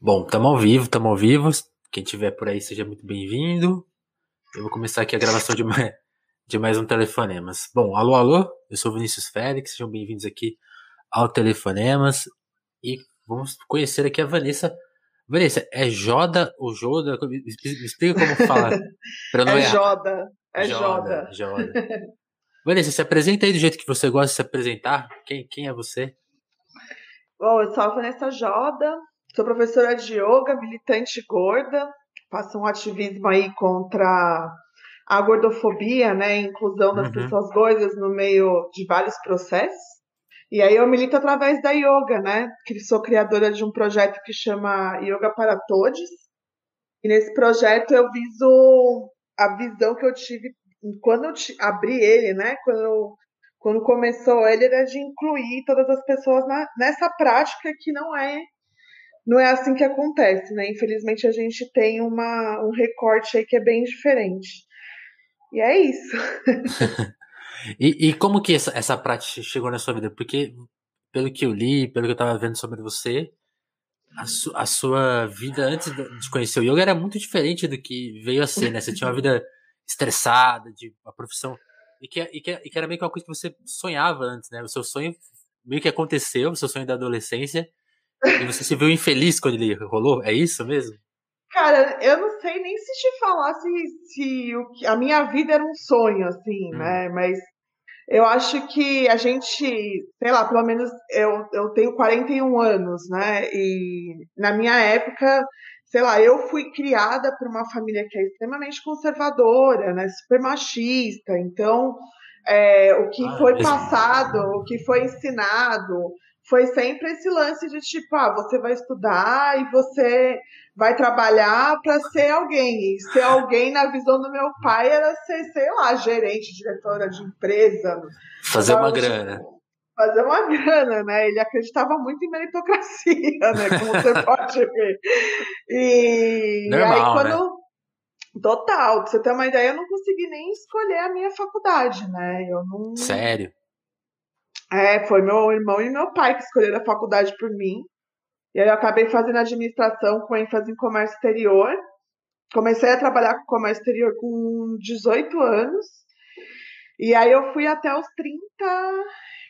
Bom, estamos ao vivo, estamos ao vivo. Quem tiver por aí, seja muito bem-vindo. Eu vou começar aqui a gravação de mais, de mais um Telefonemas. Bom, alô, alô, eu sou Vinícius Félix, sejam bem-vindos aqui ao Telefonemas. E vamos conhecer aqui a Vanessa. Vanessa, é Joda ou Joda? Me, me explica como fala. Pra não é errar. Joda, é Joda. Joda. Joda. Vanessa, se apresenta aí do jeito que você gosta de se apresentar. Quem, quem é você? Bom, eu sou a Vanessa Joda, sou professora de yoga, militante gorda, faço um ativismo aí contra a gordofobia, né, inclusão das uhum. pessoas gordas no meio de vários processos. E aí eu milito através da yoga, né? Que sou criadora de um projeto que chama Yoga para Todos. E nesse projeto eu viso a visão que eu tive quando eu abri ele, né? Quando eu quando começou ele era de incluir todas as pessoas na, nessa prática que não é não é assim que acontece, né? Infelizmente a gente tem uma, um recorte aí que é bem diferente. E é isso. e, e, como que essa, essa prática chegou na sua vida? Porque, pelo que eu li, pelo que eu estava vendo sobre você, a, su, a, sua vida antes de conhecer o yoga era muito diferente do que veio a ser, né? Você tinha uma vida estressada, de uma profissão e que, e, que, e que era meio que uma coisa que você sonhava antes, né? O seu sonho meio que aconteceu, o seu sonho da adolescência, e você se viu infeliz quando ele rolou? É isso mesmo? Cara, eu não sei nem se te falar se, se o, a minha vida era um sonho, assim, hum. né? Mas eu acho que a gente, sei lá, pelo menos eu, eu tenho 41 anos, né? E na minha época sei lá, eu fui criada por uma família que é extremamente conservadora, né, super machista, então é, o que ah, foi passado, o que foi ensinado, foi sempre esse lance de tipo, ah, você vai estudar e você vai trabalhar para ser alguém. E ser alguém, na visão do meu pai, era ser, sei lá, gerente, diretora de empresa. Fazer uma grana fazer uma grana, né? Ele acreditava muito em meritocracia, né? Como você pode ver. E, Normal, e aí quando. Né? Total, pra você ter uma ideia, eu não consegui nem escolher a minha faculdade, né? Eu não. Sério? É, foi meu irmão e meu pai que escolheram a faculdade por mim. E aí eu acabei fazendo administração com ênfase em comércio exterior. Comecei a trabalhar com comércio exterior com 18 anos. E aí eu fui até os 30,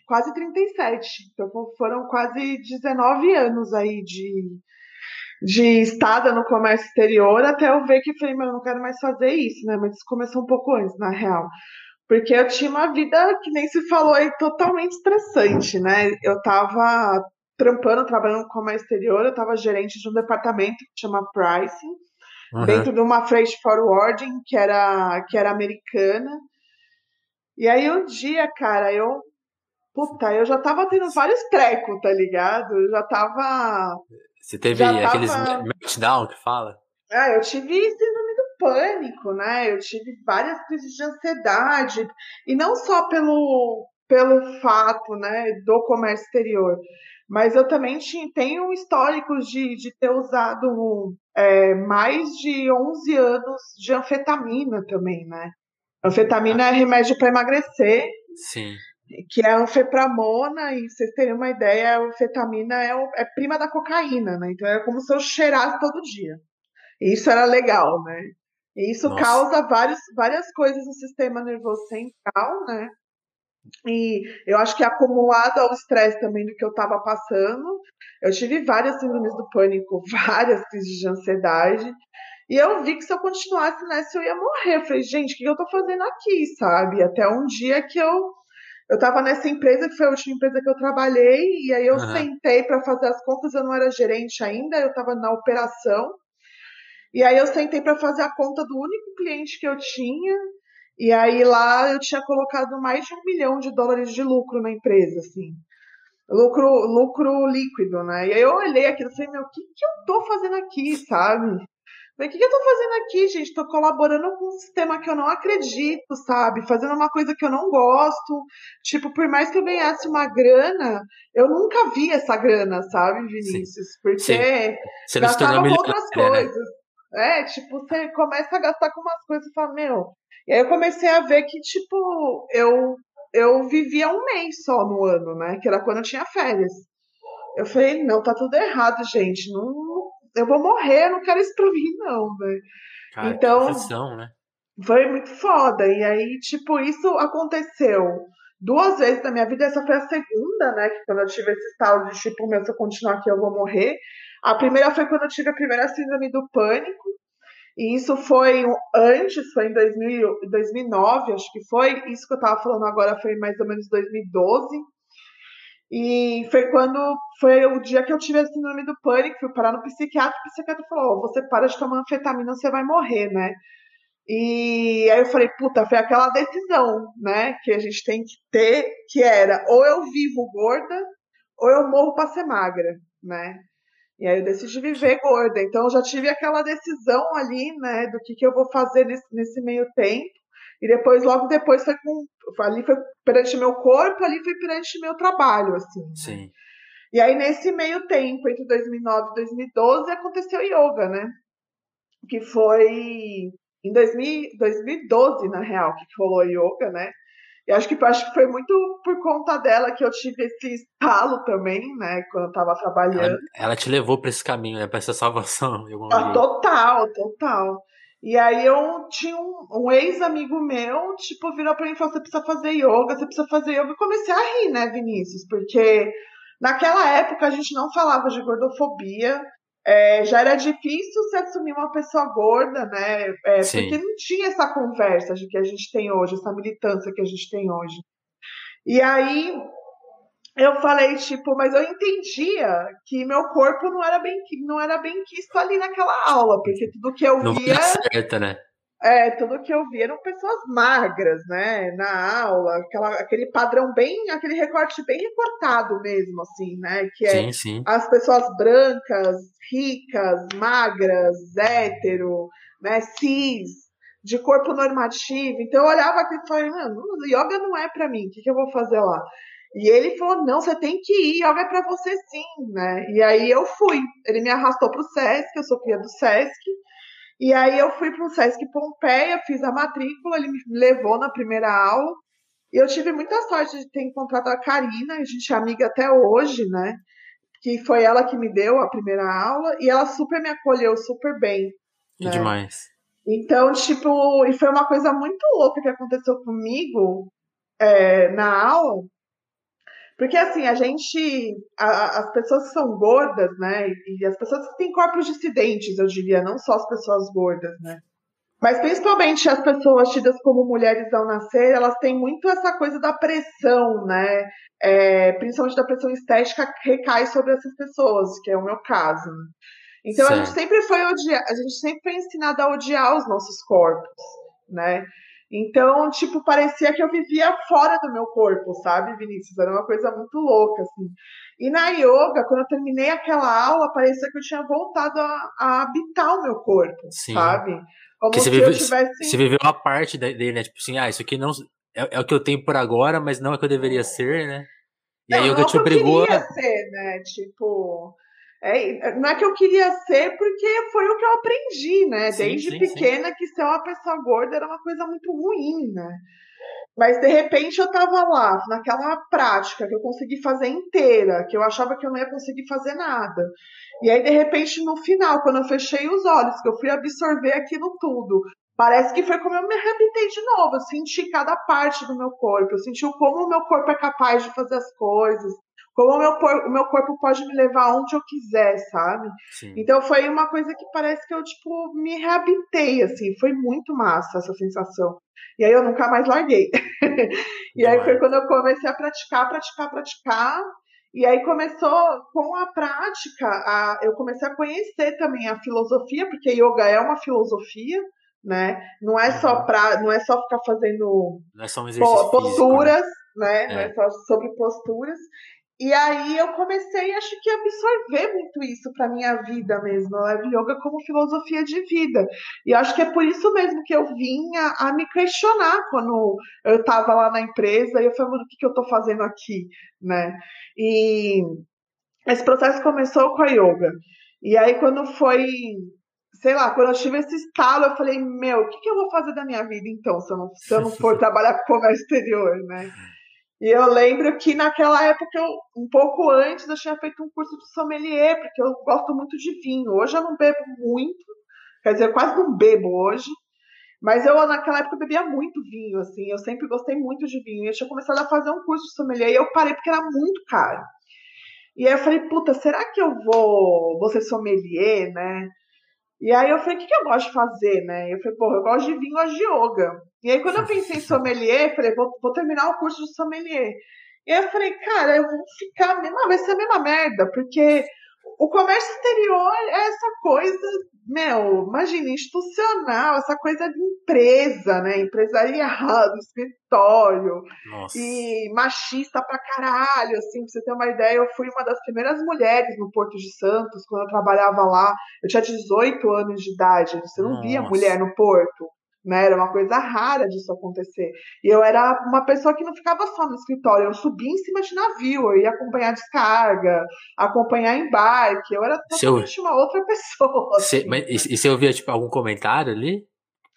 quase 37. Então foram quase 19 anos aí de, de estada no comércio exterior até eu ver que falei, mas eu não quero mais fazer isso, né? Mas isso começou um pouco antes, na real. Porque eu tinha uma vida que nem se falou aí totalmente estressante, né? Eu tava trampando, trabalhando no comércio exterior, eu tava gerente de um departamento que chama Pricing, uhum. dentro de uma freight forwarding que era, que era americana. E aí um dia, cara, eu Puta, eu já tava tendo vários trecos, tá ligado? Eu já tava. Você teve aqueles tava... meltdown que fala? Ah, eu tive do pânico, né? Eu tive várias crises de ansiedade. E não só pelo, pelo fato, né, do comércio exterior. Mas eu também tinha, tenho históricos de, de ter usado é, mais de 11 anos de anfetamina também, né? Anfetamina ah. é remédio para emagrecer. Sim que é a anfepramona, e vocês terem uma ideia, a anfetamina é, é prima da cocaína, né? Então é como se eu cheirasse todo dia. E isso era legal, né? E isso Nossa. causa vários, várias coisas no sistema nervoso central, né? E eu acho que acumulado ao estresse também do que eu estava passando, eu tive várias síndromes do pânico, várias crises de ansiedade. E eu vi que se eu continuasse nessa, eu ia morrer. Eu falei, gente, o que eu tô fazendo aqui, sabe? Até um dia que eu eu estava nessa empresa, que foi a última empresa que eu trabalhei, e aí eu uhum. sentei para fazer as contas, eu não era gerente ainda, eu estava na operação. E aí eu sentei para fazer a conta do único cliente que eu tinha, e aí lá eu tinha colocado mais de um milhão de dólares de lucro na empresa, assim. Lucro, lucro líquido, né? E aí eu olhei aquilo e falei, meu, o que, que eu tô fazendo aqui, sabe? Falei, o que, que eu tô fazendo aqui, gente? Tô colaborando com um sistema que eu não acredito, sabe? Fazendo uma coisa que eu não gosto. Tipo, por mais que eu ganhasse uma grana, eu nunca vi essa grana, sabe, Vinícius? Sim. Porque Sim. Você gastava com outras né? coisas. É, tipo, você começa a gastar com umas coisas e fala, meu. E aí eu comecei a ver que, tipo, eu, eu vivia um mês só no ano, né? Que era quando eu tinha férias. Eu falei, não, tá tudo errado, gente. Não, eu vou morrer, eu não quero isso pra mim, não, velho. Então, profissão, né? foi muito foda. E aí, tipo, isso aconteceu duas vezes na minha vida. Essa foi a segunda, né? Que quando eu tive esse estado de tipo, meu, se eu continuar aqui, eu vou morrer. A primeira foi quando eu tive a primeira síndrome do pânico. E isso foi antes, foi em 2000, 2009, acho que foi. Isso que eu tava falando agora foi mais ou menos 2012. E foi quando foi o dia que eu tive a síndrome do pânico, fui parar no psiquiatra, o psiquiatra falou: oh, você para de tomar anfetamina, você vai morrer, né? E aí eu falei, puta, foi aquela decisão, né, que a gente tem que ter, que era ou eu vivo gorda, ou eu morro para ser magra, né? E aí eu decidi viver gorda. Então eu já tive aquela decisão ali, né, do que, que eu vou fazer nesse, nesse meio tempo. E depois, logo depois, foi com. Ali foi perante meu corpo, ali foi perante meu trabalho, assim. Né? Sim. E aí, nesse meio tempo, entre 2009 e 2012, aconteceu yoga, né? Que foi em 2000, 2012, na real, que rolou yoga, né? E acho que, acho que foi muito por conta dela que eu tive esse estalo também, né? Quando eu tava trabalhando. Ela, ela te levou para esse caminho, né? Pra essa salvação. Ah, total, total. E aí eu tinha um, um ex-amigo meu, tipo, virou pra mim e falou, você precisa fazer yoga, você precisa fazer yoga. E comecei a rir, né, Vinícius? Porque naquela época a gente não falava de gordofobia, é, já era difícil se assumir uma pessoa gorda, né? É, porque não tinha essa conversa que a gente tem hoje, essa militância que a gente tem hoje. E aí eu falei, tipo, mas eu entendia que meu corpo não era bem, não era bem quisto ali naquela aula, porque tudo que eu não via. Certa, né? É, tudo que eu via eram pessoas magras, né, na aula, aquela, aquele padrão bem, aquele recorte bem recortado mesmo, assim, né, que é sim, sim. as pessoas brancas, ricas, magras, hétero, né, cis, de corpo normativo. Então eu olhava aqui e falei, mano, yoga não é para mim, o que, que eu vou fazer lá? E ele falou: não, você tem que ir, yoga é para você sim, né? E aí eu fui. Ele me arrastou para o SESC, eu sou cria do SESC. E aí eu fui para o SESC Pompeia, fiz a matrícula, ele me levou na primeira aula. E eu tive muita sorte de ter encontrado a Karina, a gente é amiga até hoje, né? Que foi ela que me deu a primeira aula e ela super me acolheu super bem. Né? demais. Então, tipo, e foi uma coisa muito louca que aconteceu comigo é, na aula, porque assim, a gente. A, as pessoas que são gordas, né? E as pessoas que têm corpos dissidentes, eu diria, não só as pessoas gordas, né? Mas principalmente as pessoas tidas como mulheres ao nascer, elas têm muito essa coisa da pressão, né? É, principalmente da pressão estética que recai sobre essas pessoas, que é o meu caso. Então a gente sempre foi odiar, a gente sempre foi ensinada a odiar os nossos corpos, né? Então, tipo, parecia que eu vivia fora do meu corpo, sabe, Vinícius? Era uma coisa muito louca, assim. E na yoga, quando eu terminei aquela aula, parecia que eu tinha voltado a, a habitar o meu corpo, Sim. sabe? Como Porque se viveu, tivesse... você viveu uma parte dele, né? Tipo assim, ah, isso aqui não é, é, o que eu tenho por agora, mas não é o que eu deveria ser, né? E não, a yoga não te obrigou. Eu queria ser, né? Tipo. É, não é que eu queria ser porque foi o que eu aprendi, né? Sim, Desde sim, pequena sim. que ser uma pessoa gorda era uma coisa muito ruim, né? Mas de repente eu tava lá, naquela prática que eu consegui fazer inteira, que eu achava que eu não ia conseguir fazer nada. E aí, de repente, no final, quando eu fechei os olhos, que eu fui absorver aquilo tudo, parece que foi como eu me arrebentei de novo. Eu senti cada parte do meu corpo, eu senti como o meu corpo é capaz de fazer as coisas, como o meu, o meu corpo pode me levar onde eu quiser, sabe? Sim. Então foi uma coisa que parece que eu, tipo, me reabitei, assim, foi muito massa essa sensação. E aí eu nunca mais larguei. e aí foi quando eu comecei a praticar, praticar, praticar. E aí começou com a prática, a, eu comecei a conhecer também a filosofia, porque yoga é uma filosofia, né? Não é só pra, não é só ficar fazendo não é só um exercício posturas, físico, né? né? É. Não é só sobre posturas. E aí eu comecei, acho que, a absorver muito isso para minha vida mesmo. Eu levo yoga como filosofia de vida. E acho que é por isso mesmo que eu vinha a me questionar quando eu estava lá na empresa e eu falei, o que, que eu estou fazendo aqui, né? E esse processo começou com a yoga. E aí quando foi, sei lá, quando eu tive esse estalo, eu falei, meu, o que, que eu vou fazer da minha vida então, se eu não, se eu não for trabalhar com comércio exterior, né? E eu lembro que naquela época, eu, um pouco antes, eu tinha feito um curso de sommelier, porque eu gosto muito de vinho. Hoje eu não bebo muito, quer dizer, eu quase não bebo hoje. Mas eu, naquela época, bebia muito vinho, assim. Eu sempre gostei muito de vinho. E eu tinha começado a fazer um curso de sommelier e eu parei porque era muito caro. E aí eu falei, puta, será que eu vou, vou ser sommelier, né? E aí eu falei, o que, que eu gosto de fazer, né? Eu falei, porra, eu gosto de vinho, eu gosto de yoga. E aí quando eu pensei em sommelier, eu falei, vou, vou terminar o curso de sommelier. E aí eu falei, cara, eu vou ficar, mesma, vai ser a mesma merda, porque o comércio exterior é essa coisa, meu, imagina, institucional, essa coisa de empresa, né? Empresariado, escritório, Nossa. e machista pra caralho, assim, pra você ter uma ideia, eu fui uma das primeiras mulheres no Porto de Santos, quando eu trabalhava lá. Eu tinha 18 anos de idade, você não Nossa. via mulher no Porto né? Era uma coisa rara disso acontecer. E eu era uma pessoa que não ficava só no escritório, eu subia em cima de navio, eu ia acompanhar descarga, acompanhar embarque, eu era totalmente eu... uma outra pessoa. Assim. mas, e, e você ouvia tipo, algum comentário ali?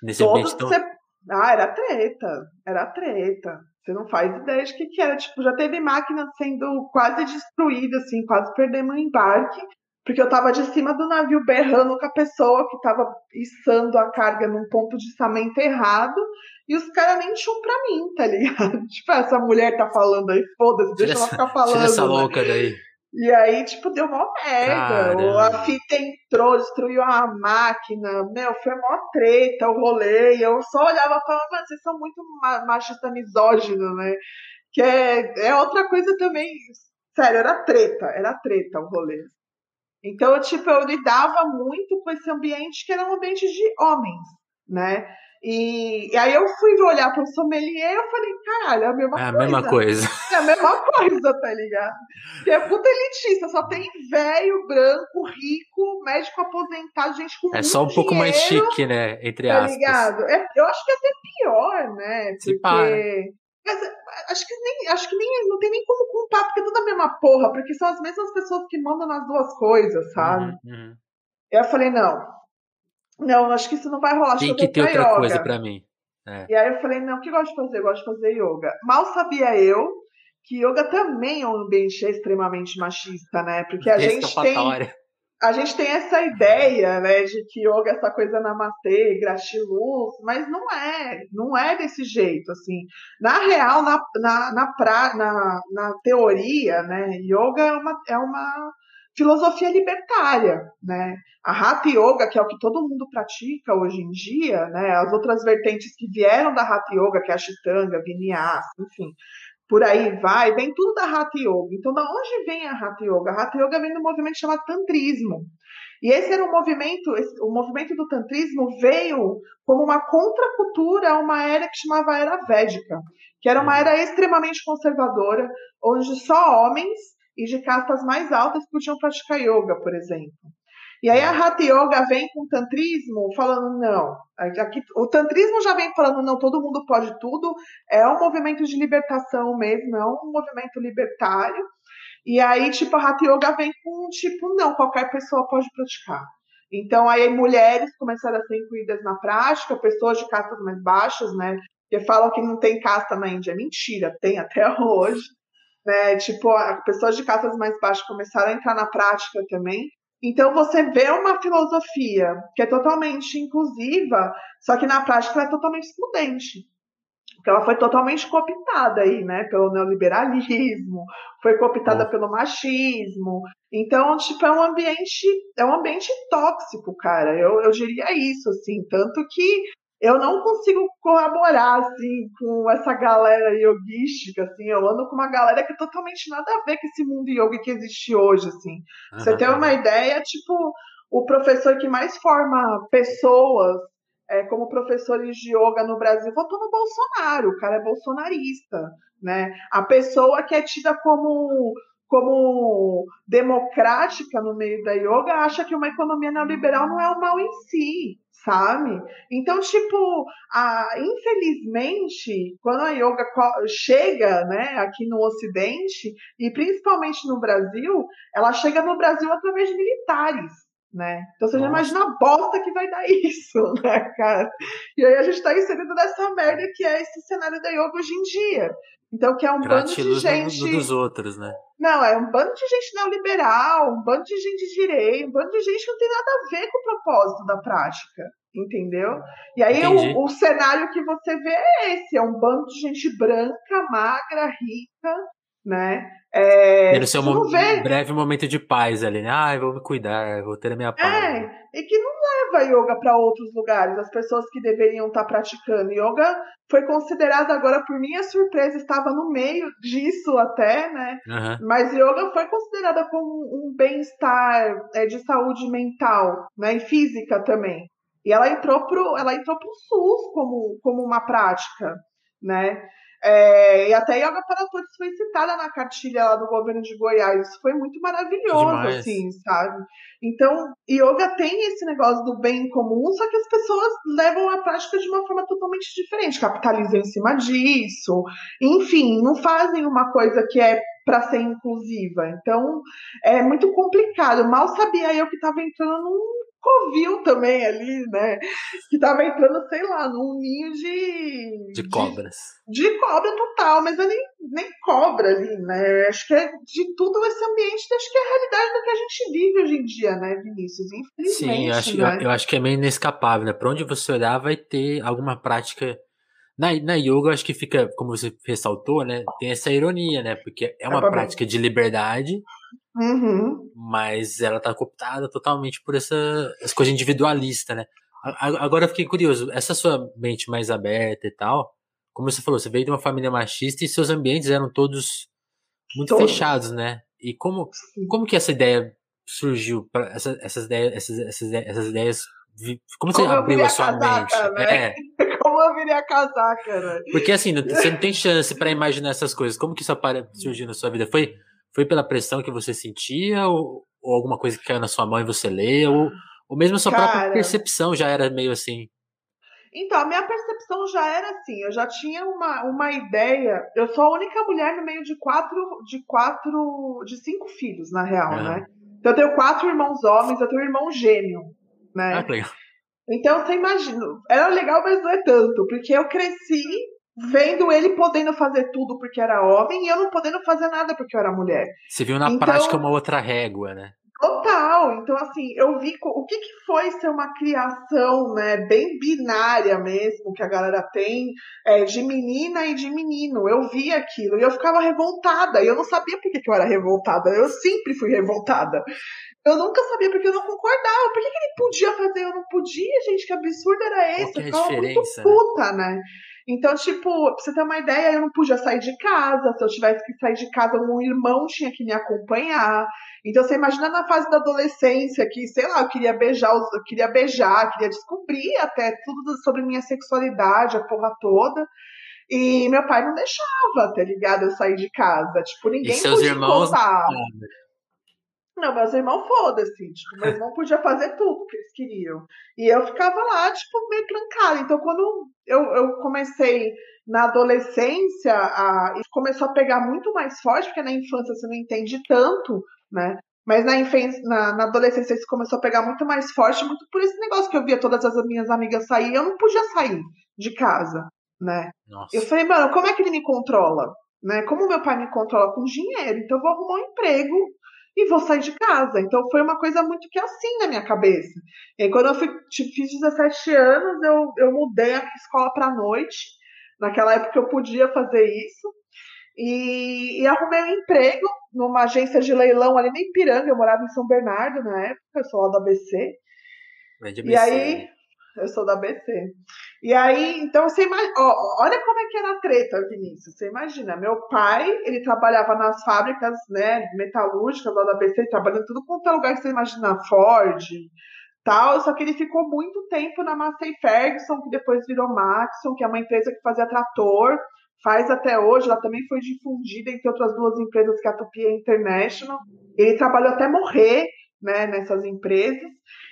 Nesse Todos ambiente? Você... Ah, era treta, era treta. Você não faz ideia de que, que era. Tipo, já teve máquina sendo quase destruída, assim, quase perdendo um embarque porque eu tava de cima do navio berrando com a pessoa que tava içando a carga num ponto de içamento errado, e os caras nem tinham pra mim, tá ligado? tipo, essa mulher tá falando aí, foda-se, deixa ela ficar falando. Tira essa né? louca daí. E aí, tipo, deu uma merda. A fita entrou, destruiu a máquina. Meu, foi mó treta o rolê. E eu só olhava e falava, mas vocês são muito machista misógino, né? Que é, é outra coisa também. Sério, era treta, era treta o rolê. Então, tipo, eu lidava muito com esse ambiente que era um ambiente de homens, né? E, e aí eu fui olhar para o sommelier e eu falei, caralho, é a mesma é coisa. É a mesma coisa. É a mesma coisa, tá ligado? Que é puta elitista, só tem velho, branco, rico, médico aposentado, gente com É só um pouco mais chique, né? Entre tá aspas. ligado? É, eu acho que é até pior, né? Porque... Se para. Mas acho que nem, acho que nem não tem nem como culpar, porque é tudo a mesma porra, porque são as mesmas pessoas que mandam nas duas coisas, sabe? Uhum, uhum. Eu falei, não. Não, acho que isso não vai rolar. Tem que, ter outra yoga. coisa pra mim. É. E aí eu falei, não, o que eu gosto de fazer? Eu gosto de fazer yoga. Mal sabia eu que yoga também é um ambiente extremamente machista, né? Porque a gente tem a gente tem essa ideia, né, de que yoga é essa coisa namastê, gratiluz, mas não é, não é desse jeito, assim. Na real, na, na, na, pra, na, na teoria, né, yoga é uma, é uma filosofia libertária, né? A Hatha Yoga, que é o que todo mundo pratica hoje em dia, né? As outras vertentes que vieram da Hatha Yoga, que é a Ashtanga, Vinyasa, enfim, por aí vai, vem tudo da Hatha Yoga. Então, da onde vem a Hatha Yoga? A Hatha Yoga vem do movimento chamado Tantrismo. E esse era um movimento, esse, o movimento do Tantrismo veio como uma contracultura a uma era que chamava Era Védica, que era uma era extremamente conservadora, onde só homens e de castas mais altas podiam praticar yoga, por exemplo. E aí a Hatha Yoga vem com o tantrismo falando não. Aqui, o tantrismo já vem falando não, todo mundo pode tudo. É um movimento de libertação mesmo, é um movimento libertário. E aí, tipo, a Hatha Yoga vem com tipo, não, qualquer pessoa pode praticar. Então aí mulheres começaram a ser incluídas na prática, pessoas de castas mais baixas, né? Que falam que não tem casta na Índia. Mentira, tem até hoje. Né? Tipo, pessoas de castas mais baixas começaram a entrar na prática também. Então você vê uma filosofia que é totalmente inclusiva, só que na prática ela é totalmente excludente. Porque ela foi totalmente cooptada aí, né, pelo neoliberalismo, foi cooptada pelo machismo. Então, tipo, é um ambiente, é um ambiente tóxico, cara. Eu, eu diria isso, assim, tanto que eu não consigo colaborar assim com essa galera yogística, assim, eu ando com uma galera que é totalmente nada a ver com esse mundo yoga que existe hoje, assim. Uhum. Você tem uma ideia, tipo, o professor que mais forma pessoas é, como professores de yoga no Brasil votou no Bolsonaro, o cara é bolsonarista, né? A pessoa que é tida como como democrática no meio da yoga acha que uma economia neoliberal não é o mal em si, sabe? Então, tipo, a, infelizmente, quando a yoga chega né, aqui no Ocidente, e principalmente no Brasil, ela chega no Brasil através de militares. Né? Então você Nossa. já imagina a bosta que vai dar isso, né, cara? E aí a gente tá inserido nessa merda que é esse cenário da yoga hoje em dia. Então, que é um bando de gente. Dos outros, né? Não, é um bando de gente neoliberal, um bando de gente de direita, um bando de gente que não tem nada a ver com o propósito da prática. Entendeu? E aí o, o, cenário que você vê é esse: é um bando de gente branca, magra, rica, né? É, ser um breve momento de paz ali, né? Ah, eu vou me cuidar, vou ter a minha paz. É, e que não leva yoga para outros lugares. As pessoas que deveriam estar tá praticando yoga foi considerada agora, por minha surpresa, estava no meio disso até, né? Uhum. Mas yoga foi considerada como um bem-estar é, de saúde mental, né? E física também. E ela entrou pro, ela entrou pro SUS como, como uma prática, né? É, e até Yoga para Todos foi citada na cartilha lá do governo de Goiás. Isso foi muito maravilhoso, Demais. assim, sabe? Então, yoga tem esse negócio do bem comum, só que as pessoas levam a prática de uma forma totalmente diferente, capitalizam em cima disso, enfim, não fazem uma coisa que é para ser inclusiva. Então, é muito complicado. Mal sabia eu que estava entrando num covil também ali, né? Que tava entrando, sei lá, num ninho de. De cobras. De, de cobra total, mas eu nem, nem cobra ali, né? Acho que é de tudo esse ambiente, acho que é a realidade do que a gente vive hoje em dia, né, Vinícius? Infelizmente. Sim, eu acho, né? eu, eu acho que é meio inescapável, né? Pra onde você olhar, vai ter alguma prática. Na, na yoga, eu acho que fica, como você ressaltou, né? Tem essa ironia, né? Porque é uma é prática de liberdade, Uhum. Mas ela tá cooptada totalmente por essa, essa coisa individualista, né? Agora eu fiquei curioso, essa sua mente mais aberta e tal, como você falou, você veio de uma família machista e seus ambientes eram todos muito todos. fechados, né? E como, como que essa ideia surgiu? Pra essa, essas, ideias, essas, essas, essas ideias. Como você como abriu a sua mente? Né? É. Como eu viria casar, cara. Porque assim, você não tem chance para imaginar essas coisas. Como que isso surgiu na sua vida? Foi foi pela pressão que você sentia ou, ou alguma coisa que caiu na sua mão e você leu? Ou, ou mesmo a sua Cara, própria percepção já era meio assim? Então, a minha percepção já era assim, eu já tinha uma, uma ideia. Eu sou a única mulher no meio de quatro, de quatro, de cinco filhos, na real, é. né? Então eu tenho quatro irmãos homens, eu tenho um irmão gêmeo, né? Ah, que legal. Então você imagina, era legal, mas não é tanto, porque eu cresci vendo ele podendo fazer tudo porque era homem e eu não podendo fazer nada porque eu era mulher. Você viu na então, prática uma outra régua, né? Total. Então, assim, eu vi o que, que foi ser uma criação, né, bem binária mesmo, que a galera tem, é, de menina e de menino. Eu vi aquilo e eu ficava revoltada. E eu não sabia por que, que eu era revoltada. Eu sempre fui revoltada. Eu nunca sabia porque eu não concordava. Por que, que ele podia fazer? Eu não podia, gente. Que absurdo era esse? Qual eu ficava muito né? puta, né? né? Então, tipo, pra você ter uma ideia, eu não podia sair de casa. Se eu tivesse que sair de casa, um irmão tinha que me acompanhar. Então, você imagina na fase da adolescência que, sei lá, eu queria beijar, eu queria beijar, queria descobrir até tudo sobre minha sexualidade, a porra toda. E meu pai não deixava, tá ligado? Eu sair de casa. Tipo, ninguém e seus podia irmãos... contar. Não, meus irmãos foda-se, tipo, meu irmão podia fazer tudo que eles queriam. E eu ficava lá, tipo, meio trancada. Então, quando eu, eu comecei na adolescência, a, isso começou a pegar muito mais forte, porque na infância você não entende tanto, né? Mas na, infância, na, na, adolescência isso começou a pegar muito mais forte, muito por esse negócio que eu via todas as minhas amigas sair, eu não podia sair de casa, né? Nossa. Eu falei, mano, como é que ele me controla? Né? Como meu pai me controla com dinheiro, então eu vou arrumar um emprego e vou sair de casa. Então foi uma coisa muito que assim na minha cabeça. E aí, quando eu fui, fiz 17 anos, eu, eu mudei a escola para noite. Naquela época eu podia fazer isso. E, e, arrumei um emprego numa agência de leilão ali em Ipiranga. Eu morava em São Bernardo na época, eu sou lá do ABC. ABC. E aí, eu sou da ABC. E aí, então você imagina, ó, olha como é que era a treta, Vinícius. Você imagina, meu pai, ele trabalhava nas fábricas, né, metalúrgicas lá da ABC, trabalhando tudo quanto é lugar que você imagina, Ford, tal, só que ele ficou muito tempo na Massey Ferguson, que depois virou Maxon, que é uma empresa que fazia trator, faz até hoje, ela também foi difundida entre outras duas empresas, que é a Tupi International. Ele trabalhou até morrer, né, nessas empresas.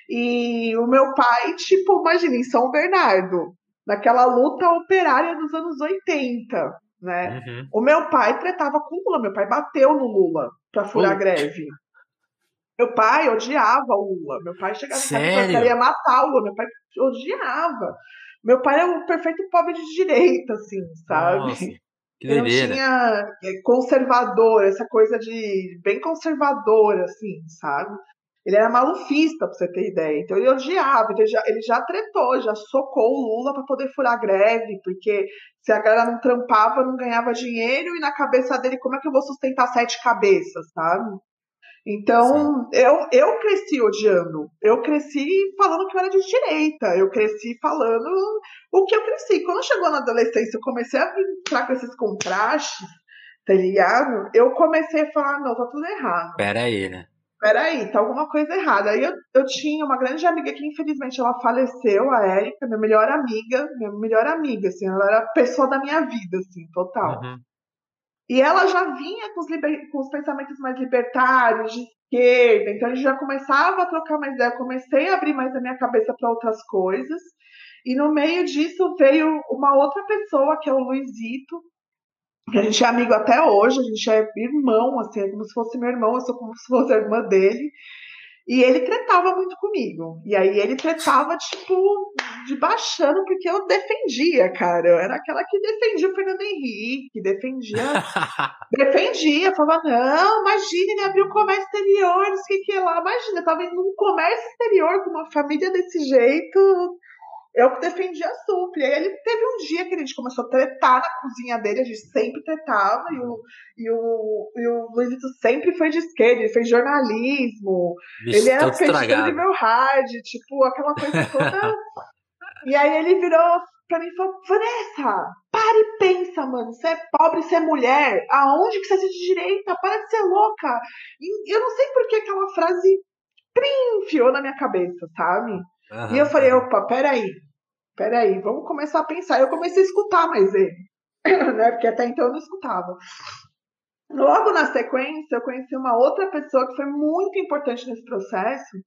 E o meu pai, tipo, imagina, em São Bernardo, naquela luta operária dos anos 80, né? Uhum. O meu pai tretava com o Lula, meu pai bateu no Lula para furar a greve. Meu pai odiava o Lula. Meu pai chegava em casa e ia matar o Lula. Meu pai odiava. Meu pai era o perfeito pobre de direita, assim, sabe? Nossa, que Ele não tinha é, conservador, essa coisa de bem conservador, assim, sabe? Ele era malufista, pra você ter ideia. Então ele odiava, ele já, ele já tretou, já socou o Lula para poder furar greve, porque se a galera não trampava, não ganhava dinheiro, e na cabeça dele, como é que eu vou sustentar sete cabeças, sabe? Então, eu, eu cresci odiando. Eu cresci falando que eu era de direita. Eu cresci falando o que eu cresci. Quando chegou na adolescência, eu comecei a entrar com esses contrastes, tá ligado? Eu comecei a falar, não, tá tudo errado. Pera aí, né? Peraí, tá alguma coisa errada. Aí eu, eu tinha uma grande amiga que, infelizmente, ela faleceu, a Érica, minha melhor amiga, minha melhor amiga, assim, ela era a pessoa da minha vida, assim, total. Uhum. E ela já vinha com os, liber... com os pensamentos mais libertários, de esquerda, então a gente já começava a trocar mais ideia, eu comecei a abrir mais a minha cabeça para outras coisas. E no meio disso veio uma outra pessoa, que é o Luizito, a gente é amigo até hoje, a gente é irmão, assim, é como se fosse meu irmão, eu sou como se fosse a irmã dele. E ele tretava muito comigo. E aí ele tretava, tipo, de baixando, porque eu defendia, cara. Eu era aquela que defendia o Fernando Henrique, defendia. defendia, falava, não, imagine, ele abriu comércio exterior, não sei o que lá. Imagina, eu tava indo num comércio exterior com uma família desse jeito eu que defendi a supli. Aí ele teve um dia que a gente começou a tretar na cozinha dele, a gente sempre tretava, e o, e o, e o Luizito sempre foi de esquerda, ele fez jornalismo, Bicho, ele era petista nível hard, tipo, aquela coisa toda. e aí ele virou pra mim e falou, Vanessa, para e pensa, mano, você é pobre, você é mulher, aonde que você é de direita? Para de ser louca. E eu não sei por que aquela frase enfiou na minha cabeça, sabe? Uhum. E eu falei, opa, peraí, peraí, vamos começar a pensar. Eu comecei a escutar mais ele, né? Porque até então eu não escutava. Logo na sequência, eu conheci uma outra pessoa que foi muito importante nesse processo,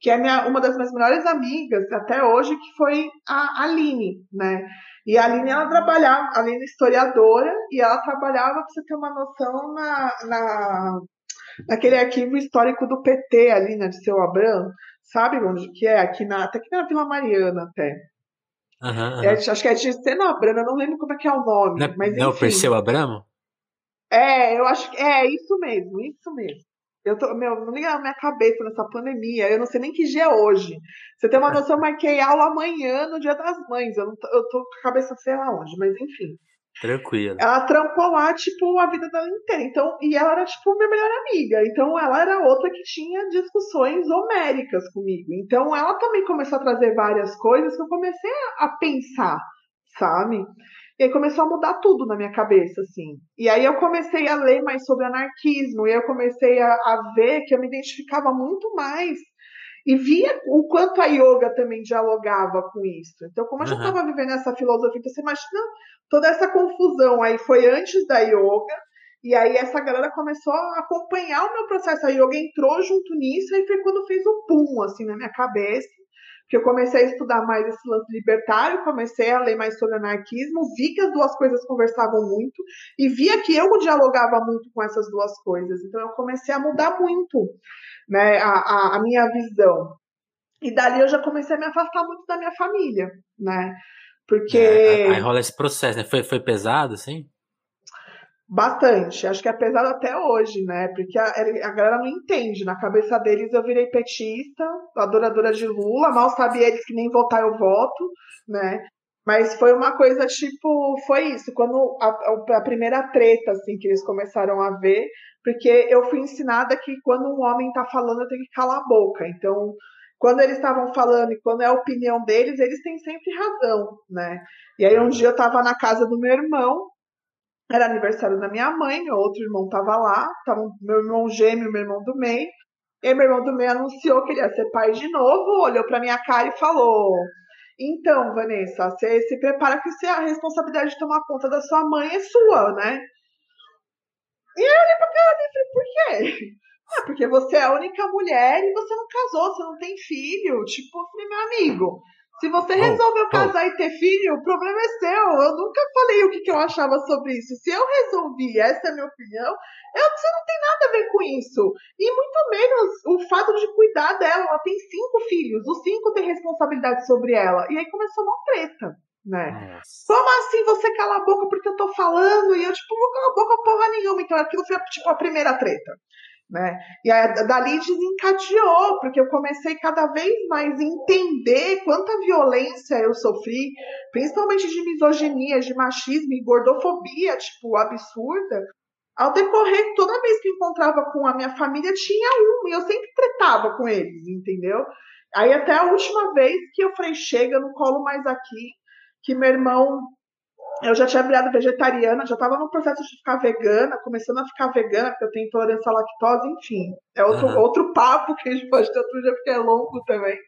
que é minha, uma das minhas melhores amigas até hoje, que foi a Aline, né? E a Aline, ela trabalhava, a Aline é historiadora, e ela trabalhava, para você ter uma noção, na, na, naquele arquivo histórico do PT ali, né, de seu Abrão, sabe onde que é? Aqui na, até aqui na Vila Mariana, até. Uhum, uhum. É, acho que é de eu não lembro como é que é o nome. Não, mas, não Perseu Abramo? É, eu acho que é isso mesmo, isso mesmo. Eu tô, meu, não liga na minha cabeça nessa pandemia, eu não sei nem que dia é hoje. Você tem uma noção, eu marquei aula amanhã no dia das mães. Eu, não, eu tô com a cabeça sei lá onde, mas enfim. Tranquilo. Ela trampou lá, tipo, a vida dela inteira. Então, e ela era, tipo, minha melhor amiga. Então, ela era outra que tinha discussões homéricas comigo. Então, ela também começou a trazer várias coisas que eu comecei a pensar, sabe? E aí começou a mudar tudo na minha cabeça, assim. E aí eu comecei a ler mais sobre anarquismo, e eu comecei a, a ver que eu me identificava muito mais e via o quanto a yoga também dialogava com isso. Então, como eu já estava vivendo essa filosofia, então você imagina toda essa confusão aí foi antes da yoga, e aí essa galera começou a acompanhar o meu processo. A yoga entrou junto nisso, e foi quando fez o pum, assim, na minha cabeça. Que eu comecei a estudar mais esse lance libertário, comecei a ler mais sobre anarquismo, vi que as duas coisas conversavam muito, e via que eu dialogava muito com essas duas coisas. Então eu comecei a mudar muito né, a, a, a minha visão. E dali eu já comecei a me afastar muito da minha família, né? Porque. É, aí rola esse processo, né? Foi, foi pesado, assim? Bastante. Acho que é pesado até hoje, né? Porque a, a galera não entende. Na cabeça deles eu virei petista, adoradora de Lula, mal sabe eles que nem votar eu voto, né? Mas foi uma coisa tipo, foi isso, quando a, a, primeira treta, assim, que eles começaram a ver, porque eu fui ensinada que quando um homem tá falando, eu tenho que calar a boca. Então, quando eles estavam falando e quando é a opinião deles, eles têm sempre razão, né? E aí um dia eu estava na casa do meu irmão, era aniversário da minha mãe, outro irmão estava lá, tava meu irmão gêmeo, meu irmão do meio, e meu irmão do meio anunciou que ele ia ser pai de novo, olhou para minha cara e falou: Então, Vanessa, você se prepara que a responsabilidade de tomar conta da sua mãe é sua, né? E eu olhei pra cara dele e falei: Por quê? Ah, porque você é a única mulher e você não casou, você não tem filho. Tipo, eu falei, meu amigo, Se você resolveu oh, casar oh. e ter filho, o problema é seu. Eu nunca falei o que, que eu achava sobre isso. Se eu resolvi, essa é a minha opinião, eu, você não tem nada a ver com isso. E muito menos o fato de cuidar dela. Ela tem cinco filhos, os cinco têm responsabilidade sobre ela. E aí começou uma treta. Né? Nossa. Como assim você cala a boca porque eu tô falando? E eu, tipo, vou calar a boca porra nenhuma. Então aquilo foi, tipo, a primeira treta. Né? E a, dali desencadeou, porque eu comecei cada vez mais a entender quanta violência eu sofri, principalmente de misoginia, de machismo e gordofobia, tipo, absurda. Ao decorrer, toda vez que encontrava com a minha família, tinha um, e eu sempre tretava com eles, entendeu? Aí até a última vez que eu falei, chega, não colo mais aqui, que meu irmão eu já tinha virado vegetariana, já estava no processo de ficar vegana, começando a ficar vegana, porque eu tenho intolerância à lactose, enfim. É outro, uhum. outro papo que a gente pode ter outro dia, porque é longo também.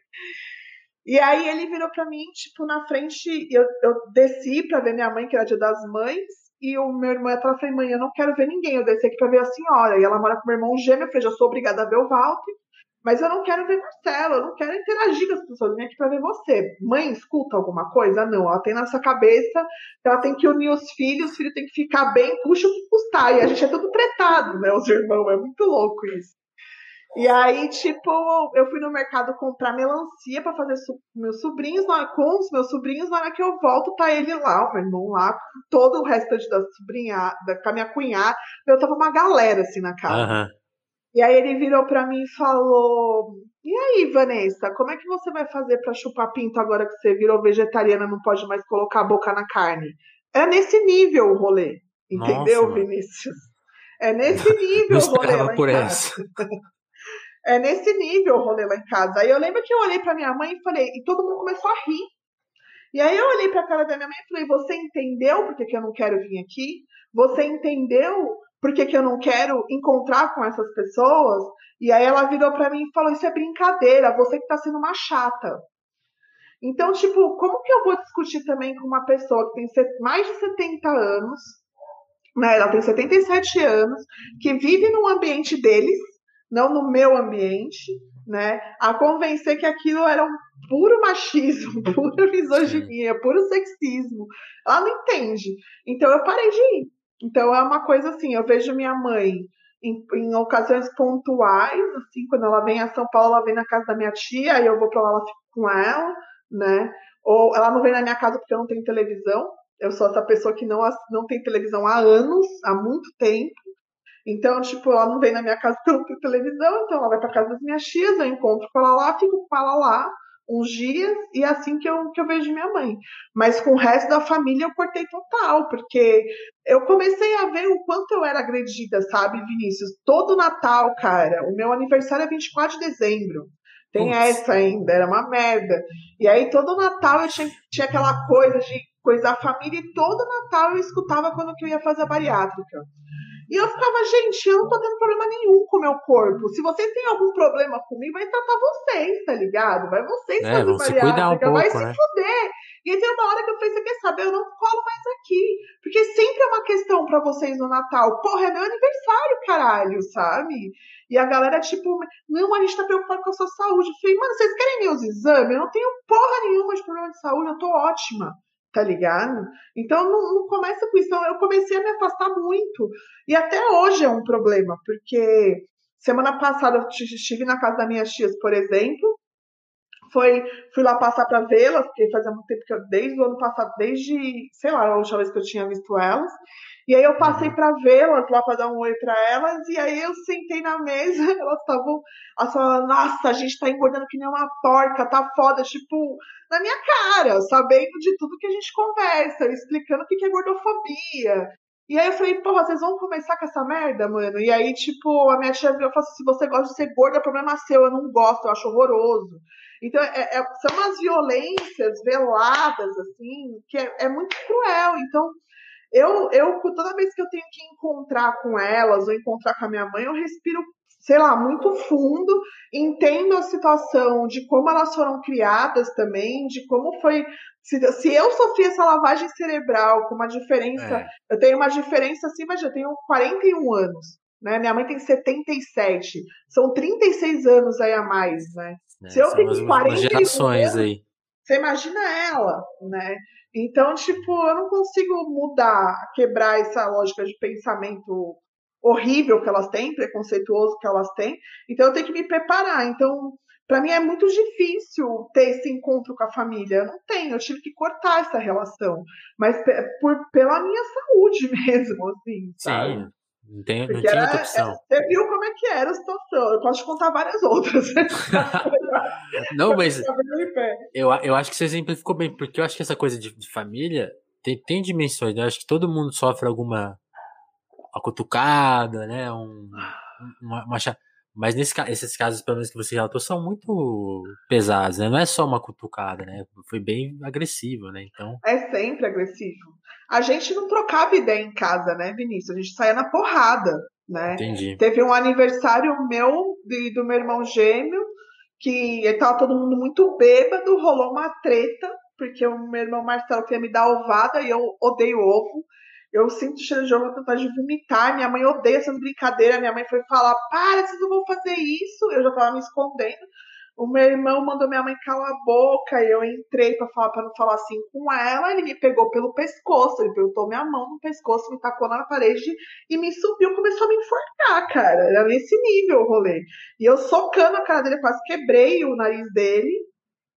E aí ele virou para mim, tipo, na frente, eu, eu desci para ver minha mãe, que era dia das mães, e o meu irmão atrás falei, mãe, eu não quero ver ninguém, eu desci aqui para ver a senhora. E ela mora com meu irmão gêmeo, eu falei, já sou obrigada a ver o Walter. Mas eu não quero ver Marcelo, eu não quero interagir com as pessoas, eu vim aqui para ver você. Mãe, escuta alguma coisa? Não, ela tem nessa cabeça que ela tem que unir os filhos, os filhos têm que ficar bem, puxa o que custar. E a gente é tudo tretado, né, os irmãos, é muito louco isso. E aí, tipo, eu fui no mercado comprar melancia para fazer su meus sobrinhos, com os meus sobrinhos, na hora que eu volto, tá ele lá, o meu irmão lá, todo o resto da sobrinha, da, com a minha cunhada. Eu tava uma galera assim na casa. Uhum. E aí ele virou para mim e falou: E aí, Vanessa, como é que você vai fazer para chupar pinto agora que você virou vegetariana, não pode mais colocar a boca na carne? É nesse nível o rolê. Entendeu, Nossa, Vinícius? É nesse nível o rolê lá por essa. é nesse nível o rolê lá em casa. Aí eu lembro que eu olhei para minha mãe e falei, e todo mundo começou a rir. E aí eu olhei para a cara da minha mãe e falei: Você entendeu porque que eu não quero vir aqui? Você entendeu por que, que eu não quero encontrar com essas pessoas? E aí ela virou para mim e falou: Isso é brincadeira, você que tá sendo uma chata. Então, tipo, como que eu vou discutir também com uma pessoa que tem mais de 70 anos, né? Ela tem 77 anos, que vive num ambiente deles, não no meu ambiente, né? A convencer que aquilo era um puro machismo, pura misoginia, puro sexismo. Ela não entende. Então eu parei de ir. Então é uma coisa assim, eu vejo minha mãe em, em, ocasiões pontuais, assim, quando ela vem a São Paulo, ela vem na casa da minha tia, aí eu vou para lá, ela fico com ela, né? Ou ela não vem na minha casa porque eu não tenho televisão. Eu sou essa pessoa que não, não tem televisão há anos, há muito tempo. Então, tipo, ela não vem na minha casa porque eu não tenho televisão, então ela vai para casa das minminhas tias, eu encontro com ela lá, fico com ela lá, uns dias e é assim que eu, que eu vejo minha mãe. Mas com o resto da família eu cortei total, porque eu comecei a ver o quanto eu era agredida, sabe, Vinícius? Todo Natal, cara, o meu aniversário é 24 de dezembro. Tem essa ainda, era uma merda. E aí todo Natal eu tinha, tinha aquela coisa de coisa da família e todo Natal eu escutava quando que eu ia fazer a bariátrica. E eu ficava, gente, eu não tô tendo problema nenhum com o meu corpo. Se vocês têm algum problema comigo, vai tratar vocês, tá ligado? Vai vocês é, fazer bariátrica, um vai pouco, se né? fuder. E aí tem uma hora que eu falei, você quer saber? Eu não colo mais aqui. Porque sempre é uma questão para vocês no Natal. Porra, é meu aniversário, caralho, sabe? E a galera, tipo, não, a gente tá preocupado com a sua saúde. Eu falei, mano, vocês querem meus exames? Eu não tenho porra nenhuma de problema de saúde, eu tô ótima tá ligado? Então não, não, começa com isso. Então, eu comecei a me afastar muito. E até hoje é um problema, porque semana passada eu estive na casa das minhas tias, por exemplo. Foi, fui lá passar para vê-las, porque fazia muito tempo que eu, desde o ano passado, desde, sei lá, a última vez que eu tinha visto elas. E aí eu passei uhum. para vê-las lá para dar um oi para elas, e aí eu sentei na mesa, elas estavam falando, nossa, a gente tá engordando que nem uma porca, tá foda, tipo, na minha cara, sabendo de tudo que a gente conversa, explicando o que é gordofobia. E aí eu falei, porra, vocês vão começar com essa merda, mano? E aí, tipo, a minha tia virou e falou assim, se você gosta de ser gorda, é problema seu, eu não gosto, eu acho horroroso. Então, é, é, são umas violências veladas, assim, que é, é muito cruel. Então, eu, eu, toda vez que eu tenho que encontrar com elas ou encontrar com a minha mãe, eu respiro, sei lá, muito fundo, entendo a situação de como elas foram criadas também, de como foi. Se, se eu sofri essa lavagem cerebral com uma diferença, é. eu tenho uma diferença assim, mas eu tenho 41 anos. Né? Minha mãe tem 77. São 36 anos aí a mais, né? É, Se eu tenho 41 gerações anos, aí. Você imagina ela, né? Então, tipo, eu não consigo mudar, quebrar essa lógica de pensamento horrível que elas têm, preconceituoso que elas têm. Então, eu tenho que me preparar. Então, para mim é muito difícil ter esse encontro com a família. Eu não tenho, eu tive que cortar essa relação. Mas por, pela minha saúde mesmo, assim, sabe? Não, tem, não tinha era, outra opção. É, você viu como é que era a situação. Eu posso te contar várias outras. não, mas eu, eu acho que você exemplificou bem, porque eu acho que essa coisa de, de família tem, tem dimensões. Né? Eu acho que todo mundo sofre alguma uma cutucada, né? Um, uma, uma, mas nesse, esses casos, pelo menos que você relatou, são muito pesados, né? Não é só uma cutucada, né? Foi bem agressivo, né? Então. É sempre agressivo. A gente não trocava ideia em casa, né, Vinícius? A gente saía na porrada, né? Entendi. Teve um aniversário meu e do meu irmão gêmeo, que estava todo mundo muito bêbado, rolou uma treta, porque o meu irmão Marcelo queria me dar ovada e eu odeio ovo. Eu sinto cheiro de ovo, vontade de vomitar. Minha mãe odeia essas brincadeiras. Minha mãe foi falar: para, vocês não vão fazer isso. Eu já tava me escondendo. O meu irmão mandou minha mãe calar a boca e eu entrei para falar para não falar assim com ela. Ele me pegou pelo pescoço, ele botou minha mão no pescoço, me tacou na parede e me subiu, começou a me enforcar, cara. Era nesse nível o rolê. E eu socando a cara dele, quase quebrei o nariz dele.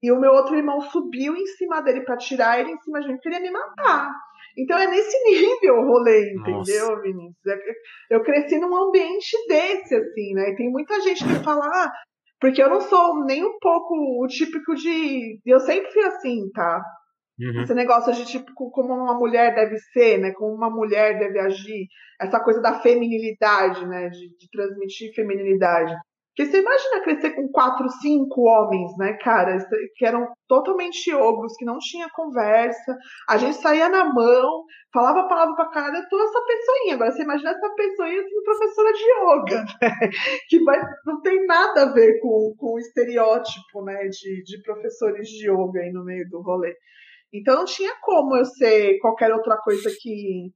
E o meu outro irmão subiu em cima dele para tirar ele em cima de mim, queria me matar. Então é nesse nível o rolê, entendeu, Nossa. Vinícius? É eu cresci num ambiente desse, assim, né? E tem muita gente que fala, ah, porque eu não sou nem um pouco o típico de. Eu sempre fui assim, tá? Uhum. Esse negócio de tipo como uma mulher deve ser, né? Como uma mulher deve agir, essa coisa da feminilidade, né? De, de transmitir feminilidade. Porque você imagina crescer com quatro, cinco homens, né, cara, que eram totalmente ogros, que não tinha conversa, a gente saía na mão, falava a palavra pra cara, eu tô essa pessoinha. Agora você imagina essa pessoinha sendo professora de yoga, né? Que vai, não tem nada a ver com, com o estereótipo, né, de, de professores de yoga aí no meio do rolê. Então não tinha como eu ser qualquer outra coisa que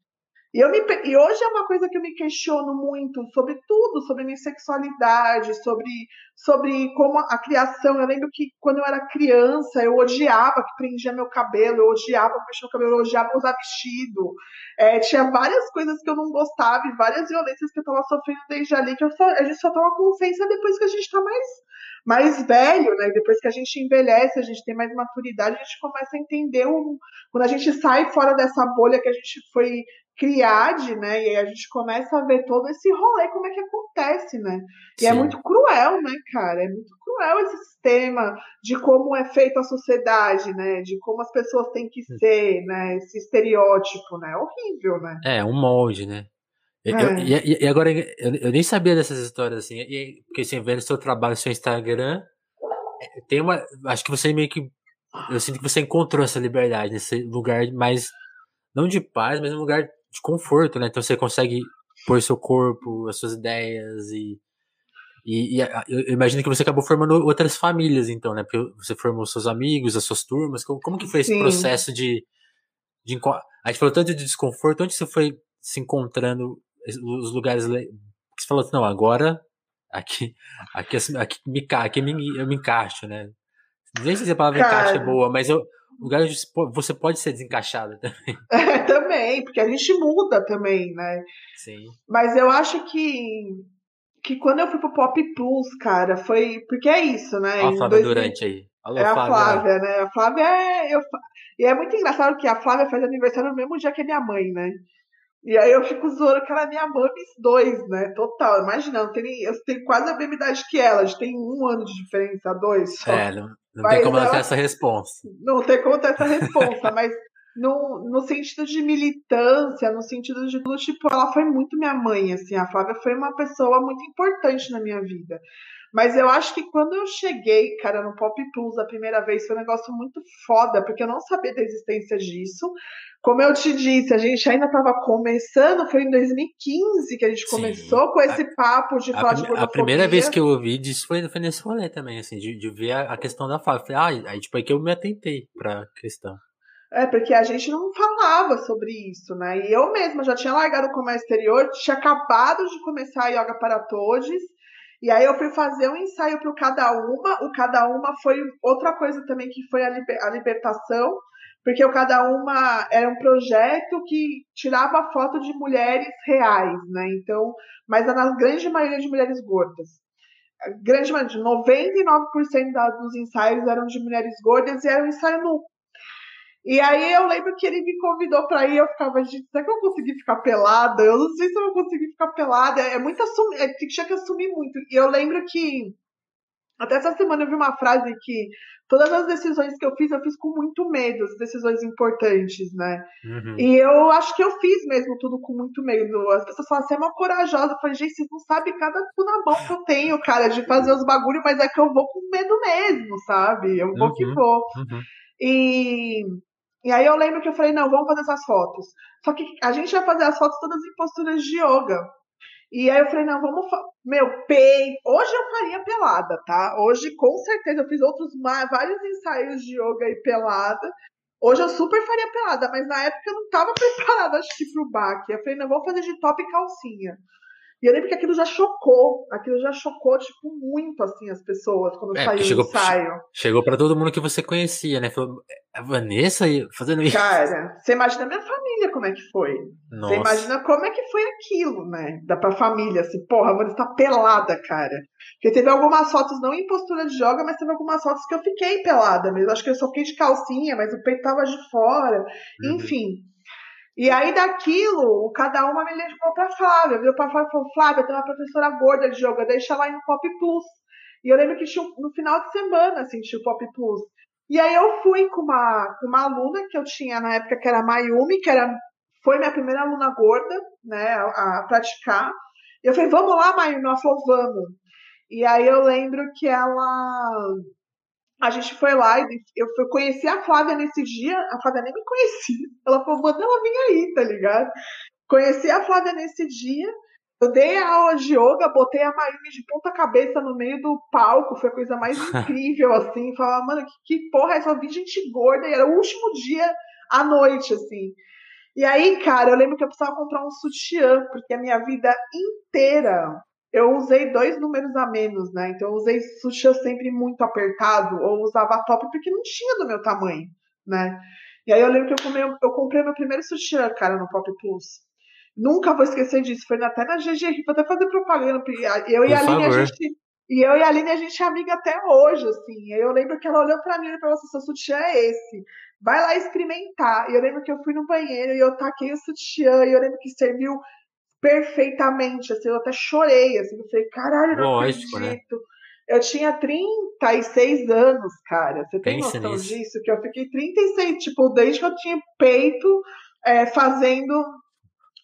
e, eu me, e hoje é uma coisa que eu me questiono muito sobre tudo, sobre minha sexualidade, sobre, sobre como a criação. Eu lembro que quando eu era criança, eu odiava que prendia meu cabelo, eu odiava mexer o cabelo, eu odiava usar vestido. É, tinha várias coisas que eu não gostava e várias violências que eu estava sofrendo desde ali, que só, a gente só toma consciência depois que a gente está mais mais velho, né? Depois que a gente envelhece, a gente tem mais maturidade, a gente começa a entender um, quando a gente sai fora dessa bolha que a gente foi criade, né? E aí a gente começa a ver todo esse rolê, como é que acontece, né? E é Sim. é muito cruel, né, cara? É muito cruel esse sistema de como é feita a sociedade, né? De como as pessoas têm que ser, né? Esse estereótipo, né? É horrível, né? É, um molde, né? Eu, é. eu, e, e, agora, eu, eu, nem sabia dessas histórias, assim, e, porque assim, vendo seu trabalho, seu Instagram, é, tem uma. Acho que você meio que. Eu sinto que você encontrou essa liberdade nesse lugar mais. Não de paz, mas um lugar de conforto, né? Então você consegue pôr seu corpo, as suas ideias e. E, e eu imagino que você acabou formando outras famílias, então, né? Porque você formou seus amigos, as suas turmas. Como, como que foi esse Sim. processo de, de. A gente falou tanto de desconforto, onde você foi se encontrando os lugares que você falou assim, não, agora aqui, aqui, aqui, me, aqui me, eu me encaixo, né? Nem sei se a palavra Cara, encaixe é boa, mas eu, lugar onde você pode ser desencaixada também. É, também, porque a gente muda também, né? Sim. Mas eu acho que que quando eu fui pro Pop Plus, cara, foi. Porque é isso, né? a Flávia 2000... Durante aí. Alô, é a Flávia, Flávia né? A Flávia é. Eu... E é muito engraçado que a Flávia faz aniversário no mesmo dia que a minha mãe, né? E aí eu fico zoando que ela é minha mames dois, né? Total. Imagina, eu tenho, eu tenho quase a mesma idade que ela. A gente tem um ano de diferença, dois. Só. É, não, não tem como ela ter essa resposta. Não tem como ter essa resposta, mas no, no sentido de militância, no sentido de tipo, ela foi muito minha mãe, assim. A Flávia foi uma pessoa muito importante na minha vida. Mas eu acho que quando eu cheguei, cara, no Pop Plus a primeira vez, foi um negócio muito foda, porque eu não sabia da existência disso. Como eu te disse, a gente ainda estava começando, foi em 2015 que a gente Sim. começou com esse a, papo de falar de A primeira vez que eu ouvi disso foi, foi nesse rolê também, assim, de, de ver a, a questão da fala. Falei, ah, aí tipo, aí que eu me atentei pra questão. É, porque a gente não falava sobre isso, né? E eu mesma já tinha largado o comércio exterior, tinha acabado de começar a Yoga para Todos, E aí eu fui fazer um ensaio para o Cada Uma. O Cada Uma foi outra coisa também que foi a, liber, a libertação, porque o Cada Uma era um projeto que tirava foto de mulheres reais, né? Então, mas na grande maioria de mulheres gordas. A grande maioria, 99% da, dos ensaios eram de mulheres gordas e era um ensaio nu. E aí eu lembro que ele me convidou para ir, eu ficava, gente, será que eu vou conseguir ficar pelada? Eu não sei se eu vou conseguir ficar pelada. É muito assumir, é, tinha que assumir muito. E eu lembro que até essa semana eu vi uma frase que todas as decisões que eu fiz, eu fiz com muito medo, as decisões importantes, né? Uhum. E eu acho que eu fiz mesmo tudo com muito medo. As pessoas falam, você é uma corajosa. Eu falei, gente, vocês não sabem cada cu na mão que eu tenho, cara, de fazer os bagulhos, mas é que eu vou com medo mesmo, sabe? Eu vou uhum. que vou. Uhum. E e aí eu lembro que eu falei, não, vamos fazer essas fotos. Só que a gente vai fazer as fotos todas em posturas de yoga. E aí eu falei, não, vamos. Meu, peito. Hoje eu faria pelada, tá? Hoje, com certeza, eu fiz outros vários ensaios de yoga e pelada. Hoje eu super faria pelada, mas na época eu não tava preparada, acho que, pro baque. Eu falei, não, vou fazer de top e calcinha. E eu lembro que aquilo já chocou, aquilo já chocou, tipo, muito, assim, as pessoas quando é, saiu chegou, o ensaio. Chegou para todo mundo que você conhecia, né? Falou, é a Vanessa fazendo isso. Cara, você imagina a minha família como é que foi. Nossa. Você imagina como é que foi aquilo, né? Dá pra família, assim, porra, a Vanessa tá pelada, cara. Porque teve algumas fotos, não em postura de joga, mas teve algumas fotos que eu fiquei pelada mesmo. Acho que eu só fiquei de calcinha, mas o peito tava de fora. Uhum. Enfim. E aí daquilo, cada uma me levou pra Flávia. Viu pra Flávia falou: Flávia, tem uma professora gorda de yoga, deixa lá no Pop Plus. E eu lembro que tinha, no final de semana, assim, tinha o Pop Plus. E aí eu fui com uma, com uma aluna que eu tinha na época, que era a Mayumi, que era, foi minha primeira aluna gorda, né, a, a praticar. E eu falei, vamos lá, Mayumi? Ela falou, vamos. E aí eu lembro que ela a gente foi lá e eu fui conhecer a Flávia nesse dia. A Flávia nem me conhecia. Ela falou, manda ela vir aí, tá ligado? Conheci a Flávia nesse dia. Eu dei a aula de yoga, botei a Mayumi de ponta cabeça no meio do palco, foi a coisa mais incrível, assim. Falava, mano, que, que porra é essa? Eu vi gente gorda e era o último dia à noite, assim. E aí, cara, eu lembro que eu precisava comprar um sutiã, porque a minha vida inteira eu usei dois números a menos, né? Então eu usei sutiã sempre muito apertado, ou usava top porque não tinha do meu tamanho, né? E aí eu lembro que eu, comei, eu comprei meu primeiro sutiã, cara, no Pop Plus. Nunca vou esquecer disso. Foi até na GG, vou até fazer propaganda. Eu e a Aline, a gente. E eu e a Aline, a gente é amiga até hoje, assim. Eu lembro que ela olhou pra mim e falou assim: seu sutiã é esse. Vai lá experimentar. E eu lembro que eu fui no banheiro e eu taquei o sutiã. E eu lembro que serviu perfeitamente, assim, eu até chorei, assim, eu falei, caralho, não Lógico, né? acredito. Né? Eu tinha 36 anos, cara. Você tem Pense noção nisso. disso? Que eu fiquei 36, tipo, desde que eu tinha peito, é, fazendo.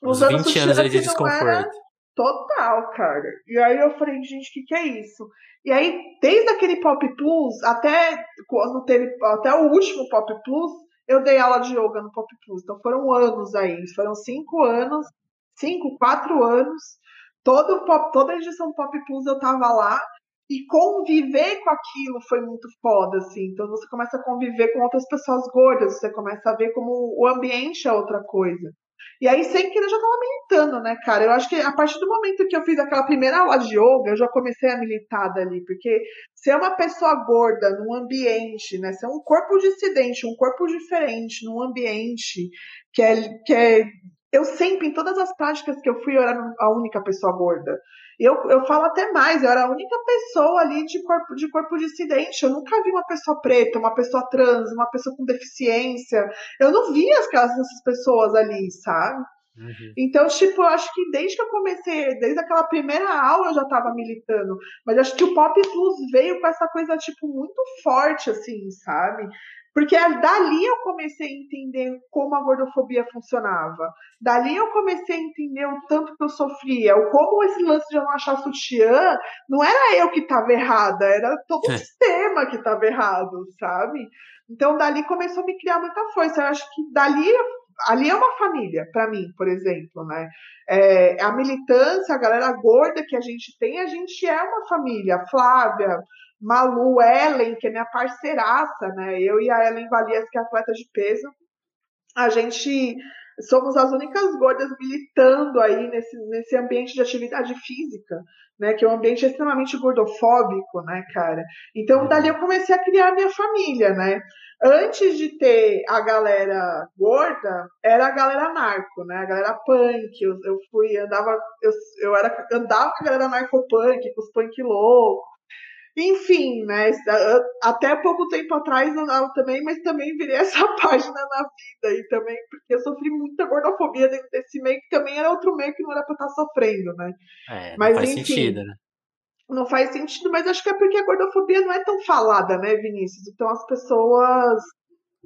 Uns 20 anos aí de desconforto. Total, cara. E aí eu falei, gente, o que, que é isso? E aí, desde aquele Pop Plus, até quando teve, até o último Pop Plus, eu dei aula de yoga no Pop Plus. Então foram anos aí, foram cinco anos cinco, quatro anos. Todo pop, toda a edição Pop Plus eu tava lá. E conviver com aquilo foi muito foda, assim. Então você começa a conviver com outras pessoas gordas, você começa a ver como o ambiente é outra coisa. E aí, sem querer, eu já tava militando, né, cara? Eu acho que a partir do momento que eu fiz aquela primeira aula de yoga, eu já comecei a militar dali, porque ser uma pessoa gorda num ambiente, né, ser um corpo dissidente, um corpo diferente num ambiente que é, que é eu sempre, em todas as práticas que eu fui, eu era a única pessoa gorda. Eu, eu falo até mais, eu era a única pessoa ali de corpo, de corpo dissidente. Eu nunca vi uma pessoa preta, uma pessoa trans, uma pessoa com deficiência. Eu não vi aquelas, essas pessoas ali, sabe? Uhum. Então, tipo, eu acho que desde que eu comecei, desde aquela primeira aula eu já tava militando. Mas acho que o Pop Plus veio com essa coisa, tipo, muito forte, assim, sabe? Porque dali eu comecei a entender como a gordofobia funcionava. Dali eu comecei a entender o tanto que eu sofria, o como esse lance de eu não achar sutiã, não era eu que estava errada, era todo o é. sistema que estava errado, sabe? Então dali começou a me criar muita força. Eu acho que dali ali é uma família, para mim, por exemplo, né? É, a militância, a galera gorda que a gente tem, a gente é uma família. Flávia, Malu, Ellen, que é minha parceiraça, né? Eu e a Ellen Valias, que é atleta de peso, a gente somos as únicas gordas militando aí nesse, nesse ambiente de atividade física, né? Que é um ambiente extremamente gordofóbico, né, cara? Então, dali eu comecei a criar a minha família, né? Antes de ter a galera gorda, era a galera narco, né? A galera punk. Eu, eu fui, andava, eu, eu era, andava com a galera narco-punk, com os punk loucos enfim, né? Até pouco tempo atrás não dava também, mas também virei essa página na vida. E também porque eu sofri muita gordofobia dentro desse meio, que também era outro meio que não era pra estar sofrendo, né? É, mas, faz enfim, sentido, né? Não faz sentido, mas acho que é porque a gordofobia não é tão falada, né, Vinícius? Então as pessoas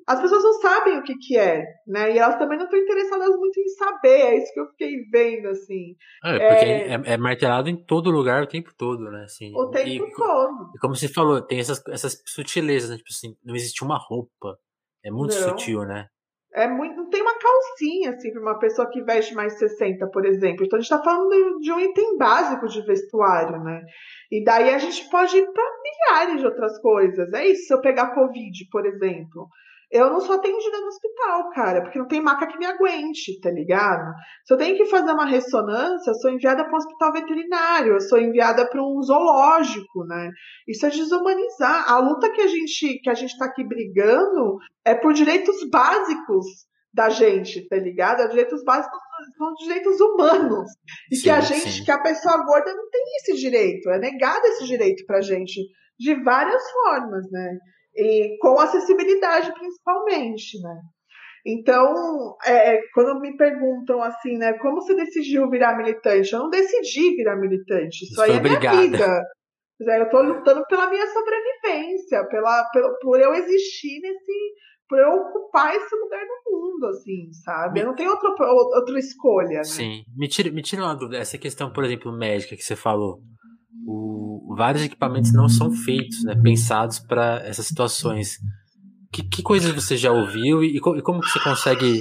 as pessoas não sabem o que, que é, né? E elas também não estão interessadas muito em saber. É isso que eu fiquei vendo, assim. É, porque é, é, é martelado em todo lugar o tempo todo, né? Assim, o tempo e, todo. E como você falou, tem essas, essas sutilezas, né? Tipo assim, não existe uma roupa. É muito não. sutil, né? É muito, não tem uma calcinha, assim, para uma pessoa que veste mais 60, por exemplo. Então a gente está falando de um item básico de vestuário, né? E daí a gente pode ir para milhares de outras coisas. É isso, se eu pegar Covid, por exemplo. Eu não sou atendida no hospital, cara, porque não tem maca que me aguente, tá ligado? Se eu tenho que fazer uma ressonância, eu sou enviada para um hospital veterinário, eu sou enviada para um zoológico, né? Isso é desumanizar. A luta que a gente que a gente tá aqui brigando é por direitos básicos da gente, tá ligado? Os direitos básicos são direitos humanos. E sim, que a gente, sim. que a pessoa gorda não tem esse direito, é negado esse direito pra gente de várias formas, né? E com acessibilidade principalmente, né? Então, é, quando me perguntam assim, né, como você decidiu virar militante? Eu não decidi virar militante, isso aí é obrigada. minha vida. Eu estou lutando pela minha sobrevivência, pela, pela, por eu existir nesse, por eu ocupar esse lugar no mundo, assim, sabe? Eu não tenho outra, outra escolha, né? Sim. Me tira, me tira uma dúvida, essa questão, por exemplo, médica que você falou o, vários equipamentos não são feitos, né, pensados para essas situações. Que, que coisas você já ouviu e, e, como você consegue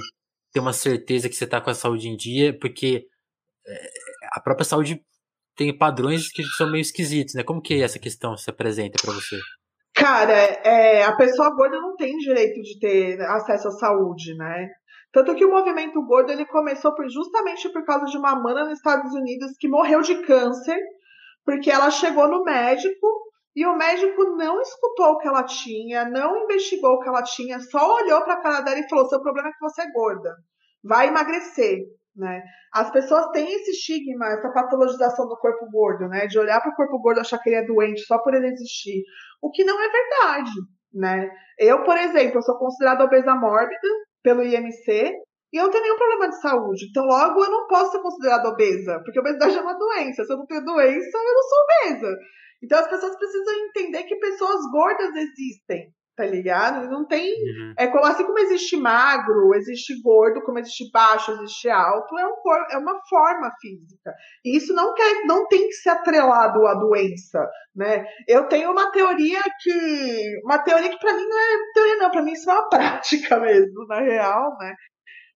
ter uma certeza que você está com a saúde em dia? Porque é, a própria saúde tem padrões que são meio esquisitos, né? Como que essa questão se apresenta para você? Cara, é, a pessoa gorda não tem direito de ter acesso à saúde, né? Tanto que o movimento gordo ele começou por, justamente por causa de uma mana nos Estados Unidos que morreu de câncer porque ela chegou no médico e o médico não escutou o que ela tinha, não investigou o que ela tinha, só olhou para a cara dela e falou: seu problema é que você é gorda, vai emagrecer. Né? As pessoas têm esse estigma, essa patologização do corpo gordo, né? De olhar para o corpo gordo e achar que ele é doente só por ele existir. O que não é verdade, né? Eu, por exemplo, sou considerada obesa mórbida pelo IMC, e eu não tenho nenhum problema de saúde. Então, logo, eu não posso ser considerada obesa, porque obesidade é uma doença. Se eu não tenho doença, eu não sou obesa. Então, as pessoas precisam entender que pessoas gordas existem, tá ligado? Não tem. Uhum. É assim como existe magro, existe gordo, como existe baixo, existe alto, é, um, é uma forma física. E isso não, quer, não tem que ser atrelado à doença, né? Eu tenho uma teoria que. Uma teoria que para mim não é teoria, não, para mim isso é uma prática mesmo, na real, né?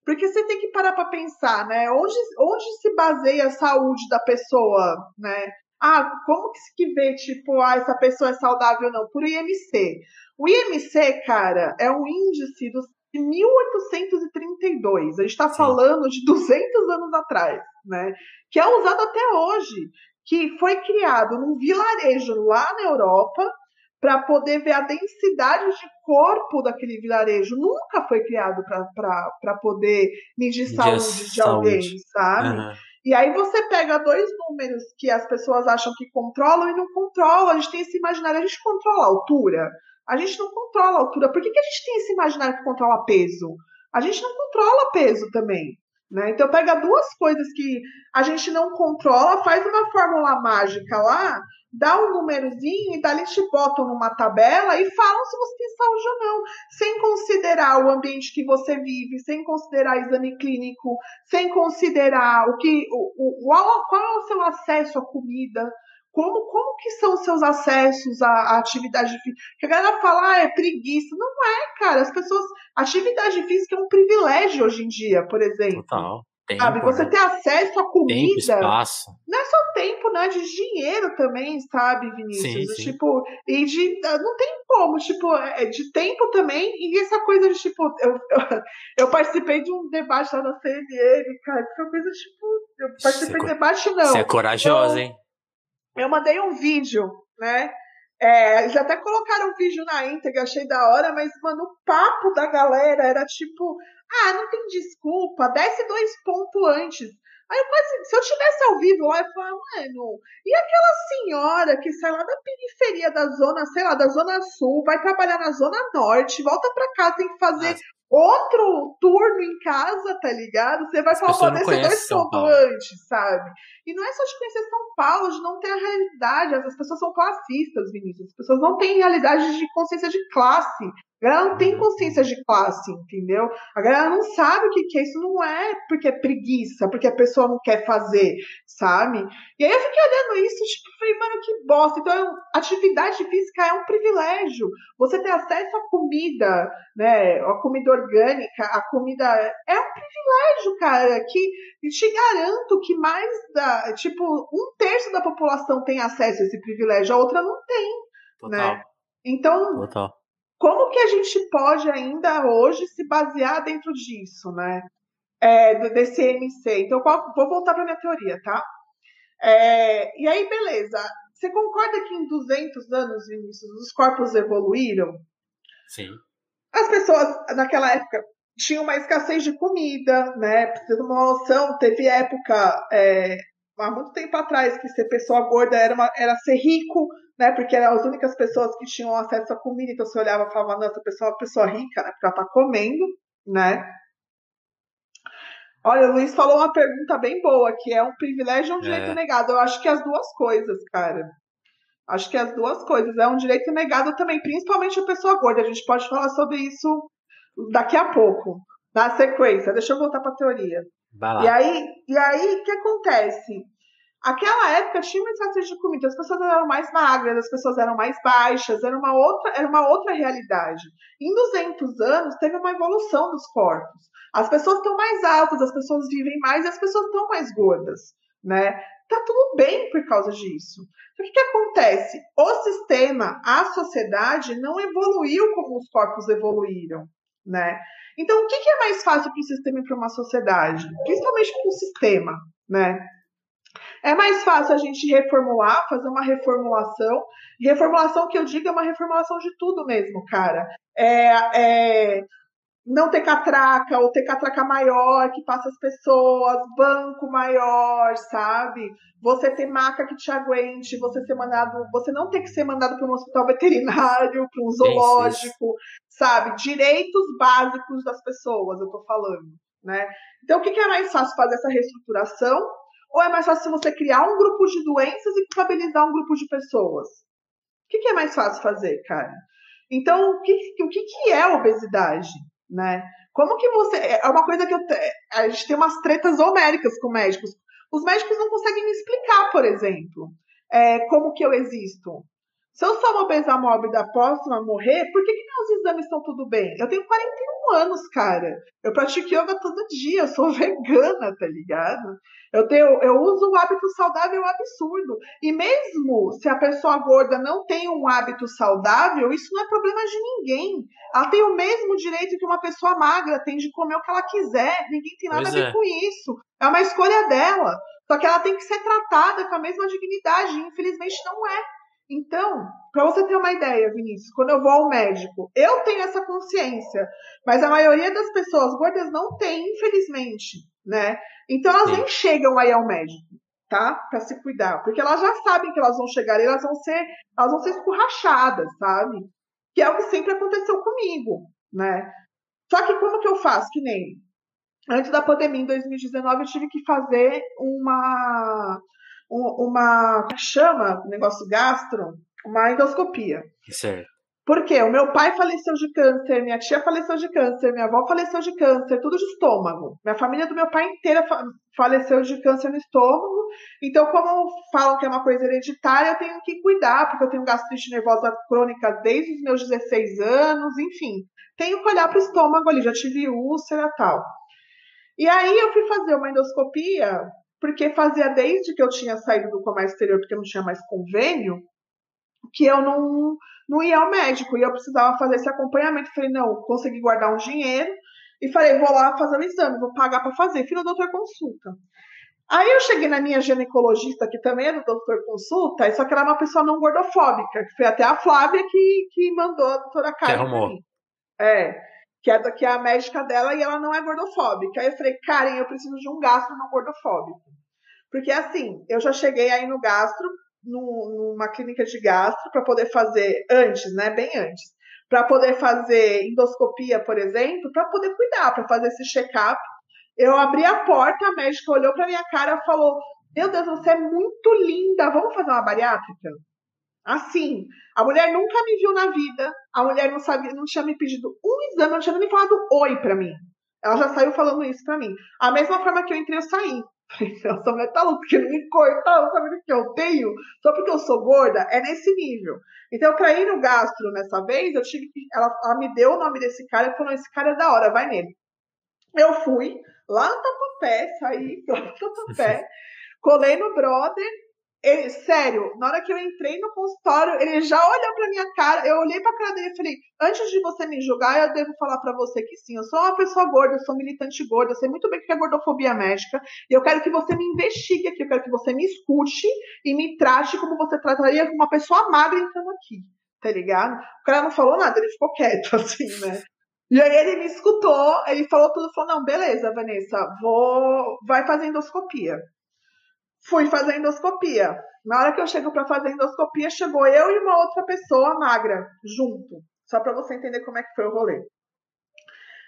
Porque você tem que parar para pensar, né? Onde, onde se baseia a saúde da pessoa, né? Ah, como que se vê, tipo, ah, essa pessoa é saudável ou não? Por IMC. O IMC, cara, é um índice dos de 1832. A gente está falando de 200 anos atrás, né? Que é usado até hoje. Que foi criado num vilarejo lá na Europa para poder ver a densidade de corpo daquele vilarejo. Nunca foi criado para poder medir saúde de, alguém, sabe? Uhum. E aí você pega dois números que as pessoas acham que controlam e não controlam. A gente tem esse imaginário, a gente controla a altura. A gente não controla a altura. Por que, que a gente tem esse imaginário que controla peso? A gente não controla peso também. Né? Então pega duas coisas que a gente não controla, faz uma fórmula mágica lá dá um númerozinho e dali te botam numa tabela e falam se você tem saúde ou não, sem considerar o ambiente que você vive, sem considerar exame clínico, sem considerar o que, o, o, qual é o seu acesso à comida, como, como que são os seus acessos à, à atividade física? Que a galera fala, ah, é preguiça. Não é, cara. As pessoas. Atividade física é um privilégio hoje em dia, por exemplo. Total. Tempo, sabe? Você né? ter acesso à comida. Tempo, espaço. Não é só tempo, né? De dinheiro também, sabe, Vinícius? Sim, sim. Tipo, e de. Não tem como, tipo, é de tempo também. E essa coisa de, tipo, eu, eu, eu participei de um debate lá na CNN, cara, que foi coisa, tipo. Eu participei de debate, não. Você é corajosa, hein? Eu mandei um vídeo, né? É, eles até colocaram um vídeo na íntegra, achei da hora, mas, mano, o papo da galera era tipo, ah, não tem desculpa, desce dois pontos antes. Aí eu quase, se eu tivesse ao vivo lá, eu falava, mano, e aquela senhora que sai lá da periferia da zona, sei lá, da zona sul, vai trabalhar na zona norte, volta pra casa, tem que fazer outro turno em casa, tá ligado? Você vai falar, pode descer dois pontos antes, sabe? E não é só de conhecer São Paulo, de não ter a realidade. As pessoas são classistas, Vinícius. As pessoas não têm realidade de consciência de classe. A galera não tem consciência de classe, entendeu? A galera não sabe o que, que é. Isso não é porque é preguiça, porque a pessoa não quer fazer, sabe? E aí eu fiquei olhando isso, tipo, falei, mano, que bosta. Então, atividade física é um privilégio. Você ter acesso à comida, né? A comida orgânica, a comida. É um privilégio, cara, que te garanto que mais da. Tipo, um terço da população tem acesso a esse privilégio, a outra não tem. Total. Né? Então. Total como que a gente pode ainda hoje se basear dentro disso, né? É, desse MC. Então, vou voltar para minha teoria, tá? É, e aí, beleza. Você concorda que em 200 anos, Vinícius, os corpos evoluíram? Sim. As pessoas, naquela época, tinham uma escassez de comida, né? Você ter uma noção, teve época, é, há muito tempo atrás, que ser pessoa gorda era, uma, era ser rico, né? Porque eram as únicas pessoas que tinham acesso à comida, então você olhava e falava, nossa, a pessoa é uma pessoa rica, né? Porque ela tá comendo, né? Olha, o Luiz falou uma pergunta bem boa, que é um privilégio ou um direito é. negado. Eu acho que as duas coisas, cara. Acho que as duas coisas. É um direito negado também, principalmente a pessoa gorda. A gente pode falar sobre isso daqui a pouco, na sequência. Deixa eu voltar para a teoria. E aí, e aí, o que acontece? Aquela época tinha uma escassez de comida, as pessoas eram mais magras, as pessoas eram mais baixas, era uma outra, era uma outra realidade. Em 200 anos teve uma evolução dos corpos. As pessoas estão mais altas, as pessoas vivem mais e as pessoas estão mais gordas, né? Tá tudo bem por causa disso. O que, que acontece? O sistema, a sociedade não evoluiu como os corpos evoluíram, né? Então, o que, que é mais fácil para o sistema e para uma sociedade? Principalmente para o sistema, né? É mais fácil a gente reformular, fazer uma reformulação. Reformulação que eu digo é uma reformulação de tudo mesmo, cara. É, é não ter catraca, ou ter catraca maior que passa as pessoas, banco maior, sabe? Você ter maca que te aguente, você ser mandado, você não ter que ser mandado para um hospital veterinário, para um zoológico, sabe? Direitos básicos das pessoas, eu tô falando, né? Então, o que, que é mais fácil fazer essa reestruturação? Ou é mais fácil você criar um grupo de doenças e culpabilizar um grupo de pessoas? O que, que é mais fácil fazer, cara? Então, o que, o que, que é obesidade, né? Como que você... É uma coisa que eu... A gente tem umas tretas homéricas com médicos. Os médicos não conseguem me explicar, por exemplo, é, como que eu existo. Se eu sou uma obesa mórbida próxima a morrer, por que, que meus exames estão tudo bem? Eu tenho 41 anos, cara. Eu pratico yoga todo dia, eu sou vegana, tá ligado? Eu, tenho, eu uso um hábito saudável absurdo. E mesmo se a pessoa gorda não tem um hábito saudável, isso não é problema de ninguém. Ela tem o mesmo direito que uma pessoa magra tem de comer o que ela quiser. Ninguém tem nada pois a ver é. com isso. É uma escolha dela. Só que ela tem que ser tratada com a mesma dignidade. E infelizmente não é. Então, para você ter uma ideia, Vinícius, quando eu vou ao médico, eu tenho essa consciência, mas a maioria das pessoas gordas não tem, infelizmente, né? Então elas Sim. nem chegam aí ao médico, tá? Para se cuidar, porque elas já sabem que elas vão chegar e elas vão ser, elas vão ser escorrachadas, sabe? Que é o que sempre aconteceu comigo, né? Só que como que eu faço? Que nem antes da pandemia, em 2019, eu tive que fazer uma uma é chama, negócio gastro, uma endoscopia. Certo. Porque o meu pai faleceu de câncer, minha tia faleceu de câncer, minha avó faleceu de câncer, tudo de estômago. Minha família do meu pai inteira faleceu de câncer no estômago. Então, como falam que é uma coisa hereditária, eu tenho que cuidar, porque eu tenho gastrite nervosa crônica desde os meus 16 anos, enfim. Tenho que olhar para o estômago ali, já tive úlcera e tal. E aí eu fui fazer uma endoscopia, porque fazia desde que eu tinha saído do comércio exterior, porque não tinha mais convênio, que eu não, não ia ao médico. E eu precisava fazer esse acompanhamento. Falei, não, consegui guardar um dinheiro. E falei, vou lá fazer o exame, vou pagar para fazer. Fui no doutor consulta. Aí eu cheguei na minha ginecologista, que também é do doutor consulta, só que ela é uma pessoa não gordofóbica, que foi até a Flávia que, que mandou a doutora Karen. Que arrumou. É, que é, que é a médica dela e ela não é gordofóbica. Aí eu falei, Karen, eu preciso de um gastro não gordofóbico. Porque assim, eu já cheguei aí no gastro, numa clínica de gastro, para poder fazer antes, né? Bem antes. Para poder fazer endoscopia, por exemplo, para poder cuidar, para fazer esse check-up eu abri a porta, a médica olhou pra minha cara e falou: Meu Deus, você é muito linda, vamos fazer uma bariátrica? Assim, a mulher nunca me viu na vida, a mulher não sabia, não tinha me pedido um exame, não tinha nem falado oi pra mim. Ela já saiu falando isso pra mim. A mesma forma que eu entrei, eu saí. Essa mulher tá porque não me cortar, sabe o que eu tenho? Só porque eu sou gorda, é nesse nível. Então, pra ir no gastro nessa vez, eu tive que. Ela, ela me deu o nome desse cara e falou: esse cara é da hora, vai nele. Eu fui, lá no Tatuapé, saí lá no Tatuapé, colei no brother. Ele, sério, na hora que eu entrei no consultório, ele já olhou pra minha cara. Eu olhei pra cara dele e falei: Antes de você me julgar, eu devo falar para você que sim, eu sou uma pessoa gorda, eu sou militante gorda, eu sei muito bem o que é gordofobia médica. E eu quero que você me investigue aqui, eu quero que você me escute e me trate como você trataria uma pessoa magra entrando aqui tá ligado? O cara não falou nada, ele ficou quieto, assim, né? E aí ele me escutou, ele falou tudo, falou, não, beleza, Vanessa, vou, vai fazer endoscopia. Fui fazer endoscopia. Na hora que eu chego para fazer endoscopia, chegou eu e uma outra pessoa magra junto. Só para você entender como é que foi o rolê.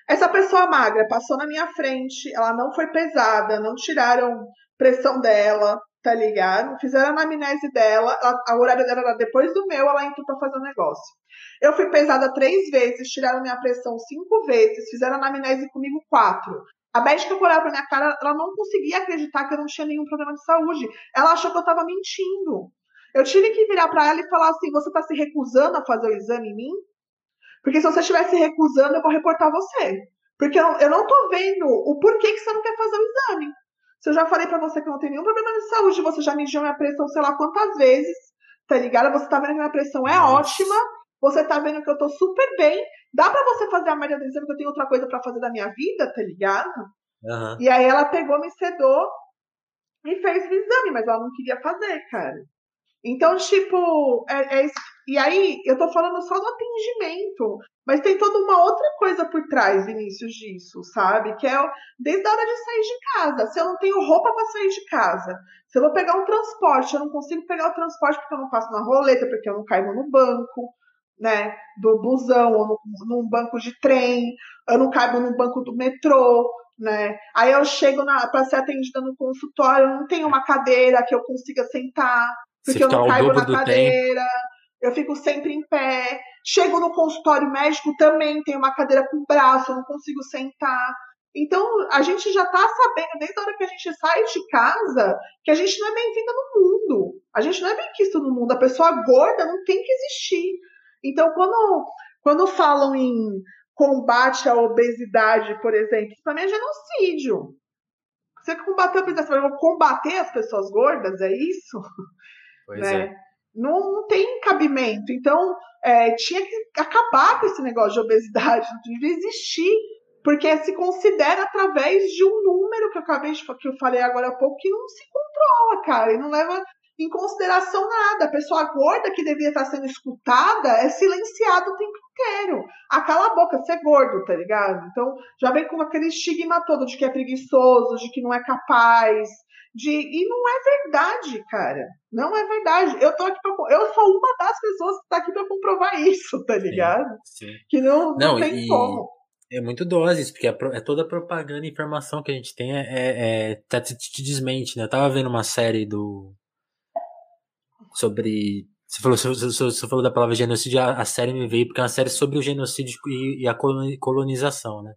Essa pessoa magra passou na minha frente, ela não foi pesada, não tiraram pressão dela, tá ligado? Fizeram a anamnese dela, a, a horário dela era depois do meu, ela entrou pra fazer o um negócio. Eu fui pesada três vezes, tiraram minha pressão cinco vezes, fizeram a anamnese comigo quatro. A médica que olhava pra minha cara, ela não conseguia acreditar que eu não tinha nenhum problema de saúde. Ela achou que eu tava mentindo. Eu tive que virar para ela e falar assim: você tá se recusando a fazer o exame em mim? Porque se você estiver se recusando, eu vou reportar você. Porque eu, eu não tô vendo o porquê que você não quer fazer o exame. Se eu já falei para você que eu não tenho nenhum problema de saúde, você já mediu minha pressão sei lá quantas vezes, tá ligado? Você tá vendo que minha pressão é Nossa. ótima, você tá vendo que eu tô super bem. Dá para você fazer a média do exame que eu tenho outra coisa para fazer da minha vida, tá ligado? Uhum. E aí ela pegou, me sedou e fez o exame, mas ela não queria fazer, cara. Então, tipo, é, é, e aí eu tô falando só do atendimento, mas tem toda uma outra coisa por trás, Vinícius, disso, sabe? Que é desde a hora de sair de casa. Se eu não tenho roupa para sair de casa, se eu vou pegar um transporte, eu não consigo pegar o transporte porque eu não passo na roleta, porque eu não caigo no banco, né? Do busão, ou no, num banco de trem, eu não caibo no banco do metrô, né? Aí eu chego para ser atendida no consultório, eu não tenho uma cadeira que eu consiga sentar, porque eu não caibo na cadeira. Tempo eu fico sempre em pé. Chego no consultório médico também, tem uma cadeira com braço, eu não consigo sentar. Então, a gente já está sabendo, desde a hora que a gente sai de casa, que a gente não é bem-vinda no mundo. A gente não é bem quisto no mundo. A pessoa gorda não tem que existir. Então, quando, quando falam em combate à obesidade, por exemplo, isso para mim é genocídio. Você combater a obesidade, você vai combater as pessoas gordas, é isso? Pois né? é não, não tem cabimento. Então, é, tinha que acabar com esse negócio de obesidade, não devia existir, porque se considera através de um número que eu acabei de que eu falei agora há pouco, que não se controla, cara, e não leva em consideração nada. A pessoa gorda que devia estar sendo escutada é silenciada o tempo inteiro. Ah, cala a boca, você é gordo, tá ligado? Então já vem com aquele estigma todo de que é preguiçoso, de que não é capaz, de e não é verdade, cara. Não é verdade. Eu tô aqui pra, eu sou uma das pessoas que tá aqui para comprovar isso, tá ligado? Sim, sim. Que não, não, não tem e... como. É muito doses, porque é, é toda a propaganda e informação que a gente tem é, é, é te, te, desmente, né? Eu tava vendo uma série do. Sobre. Você falou, você, você falou da palavra genocídio, a, a, série me veio porque é uma série sobre o genocídio e, e a colonização, né?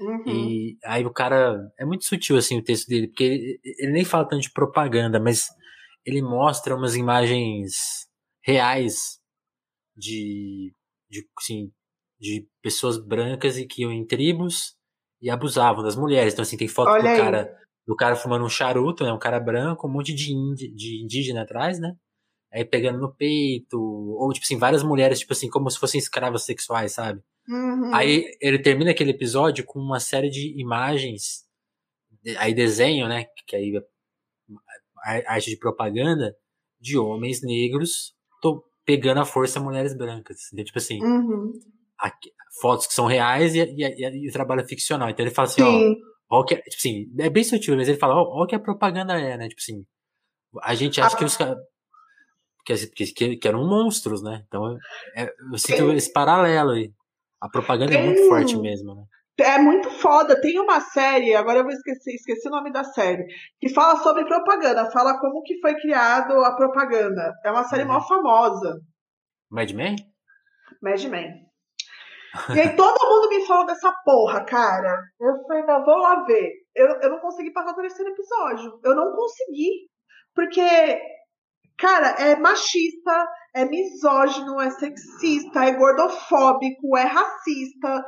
Uhum. E aí o cara. É muito sutil assim o texto dele, porque ele, ele, nem fala tanto de propaganda, mas ele mostra umas imagens reais de. de assim, de pessoas brancas e que iam em tribos e abusavam das mulheres. Então, assim, tem foto Olha do aí. cara, do cara fumando um charuto, né? Um cara branco, um monte de, indi, de indígena atrás, né? Aí pegando no peito, ou, tipo assim, várias mulheres, tipo assim, como se fossem escravas sexuais, sabe? Uhum. Aí ele termina aquele episódio com uma série de imagens, aí desenho, né? Que aí é arte de propaganda de homens negros pegando a força mulheres brancas. Então, tipo assim, uhum. aqui, fotos que são reais e, e, e, o trabalho é ficcional. Então ele fala assim, Sim. ó, ó que, é, tipo assim, é bem sutil, mas ele fala, ó, ó que a propaganda é, né? Tipo assim, a gente acha a... que os caras que, que, que, eram monstros, né? Então é, eu sinto esse paralelo aí. A propaganda Tem... é muito forte mesmo, né? É muito foda. Tem uma série, agora eu vou esquecer, esqueci o nome da série, que fala sobre propaganda, fala como que foi criado a propaganda. É uma série uhum. mal famosa. Mad Men? Mad Men. E aí todo mundo me fala dessa porra, cara. Eu falei, não, vou lá ver. Eu, eu não consegui passar o terceiro episódio. Eu não consegui. Porque, cara, é machista, é misógino, é sexista, é gordofóbico, é racista,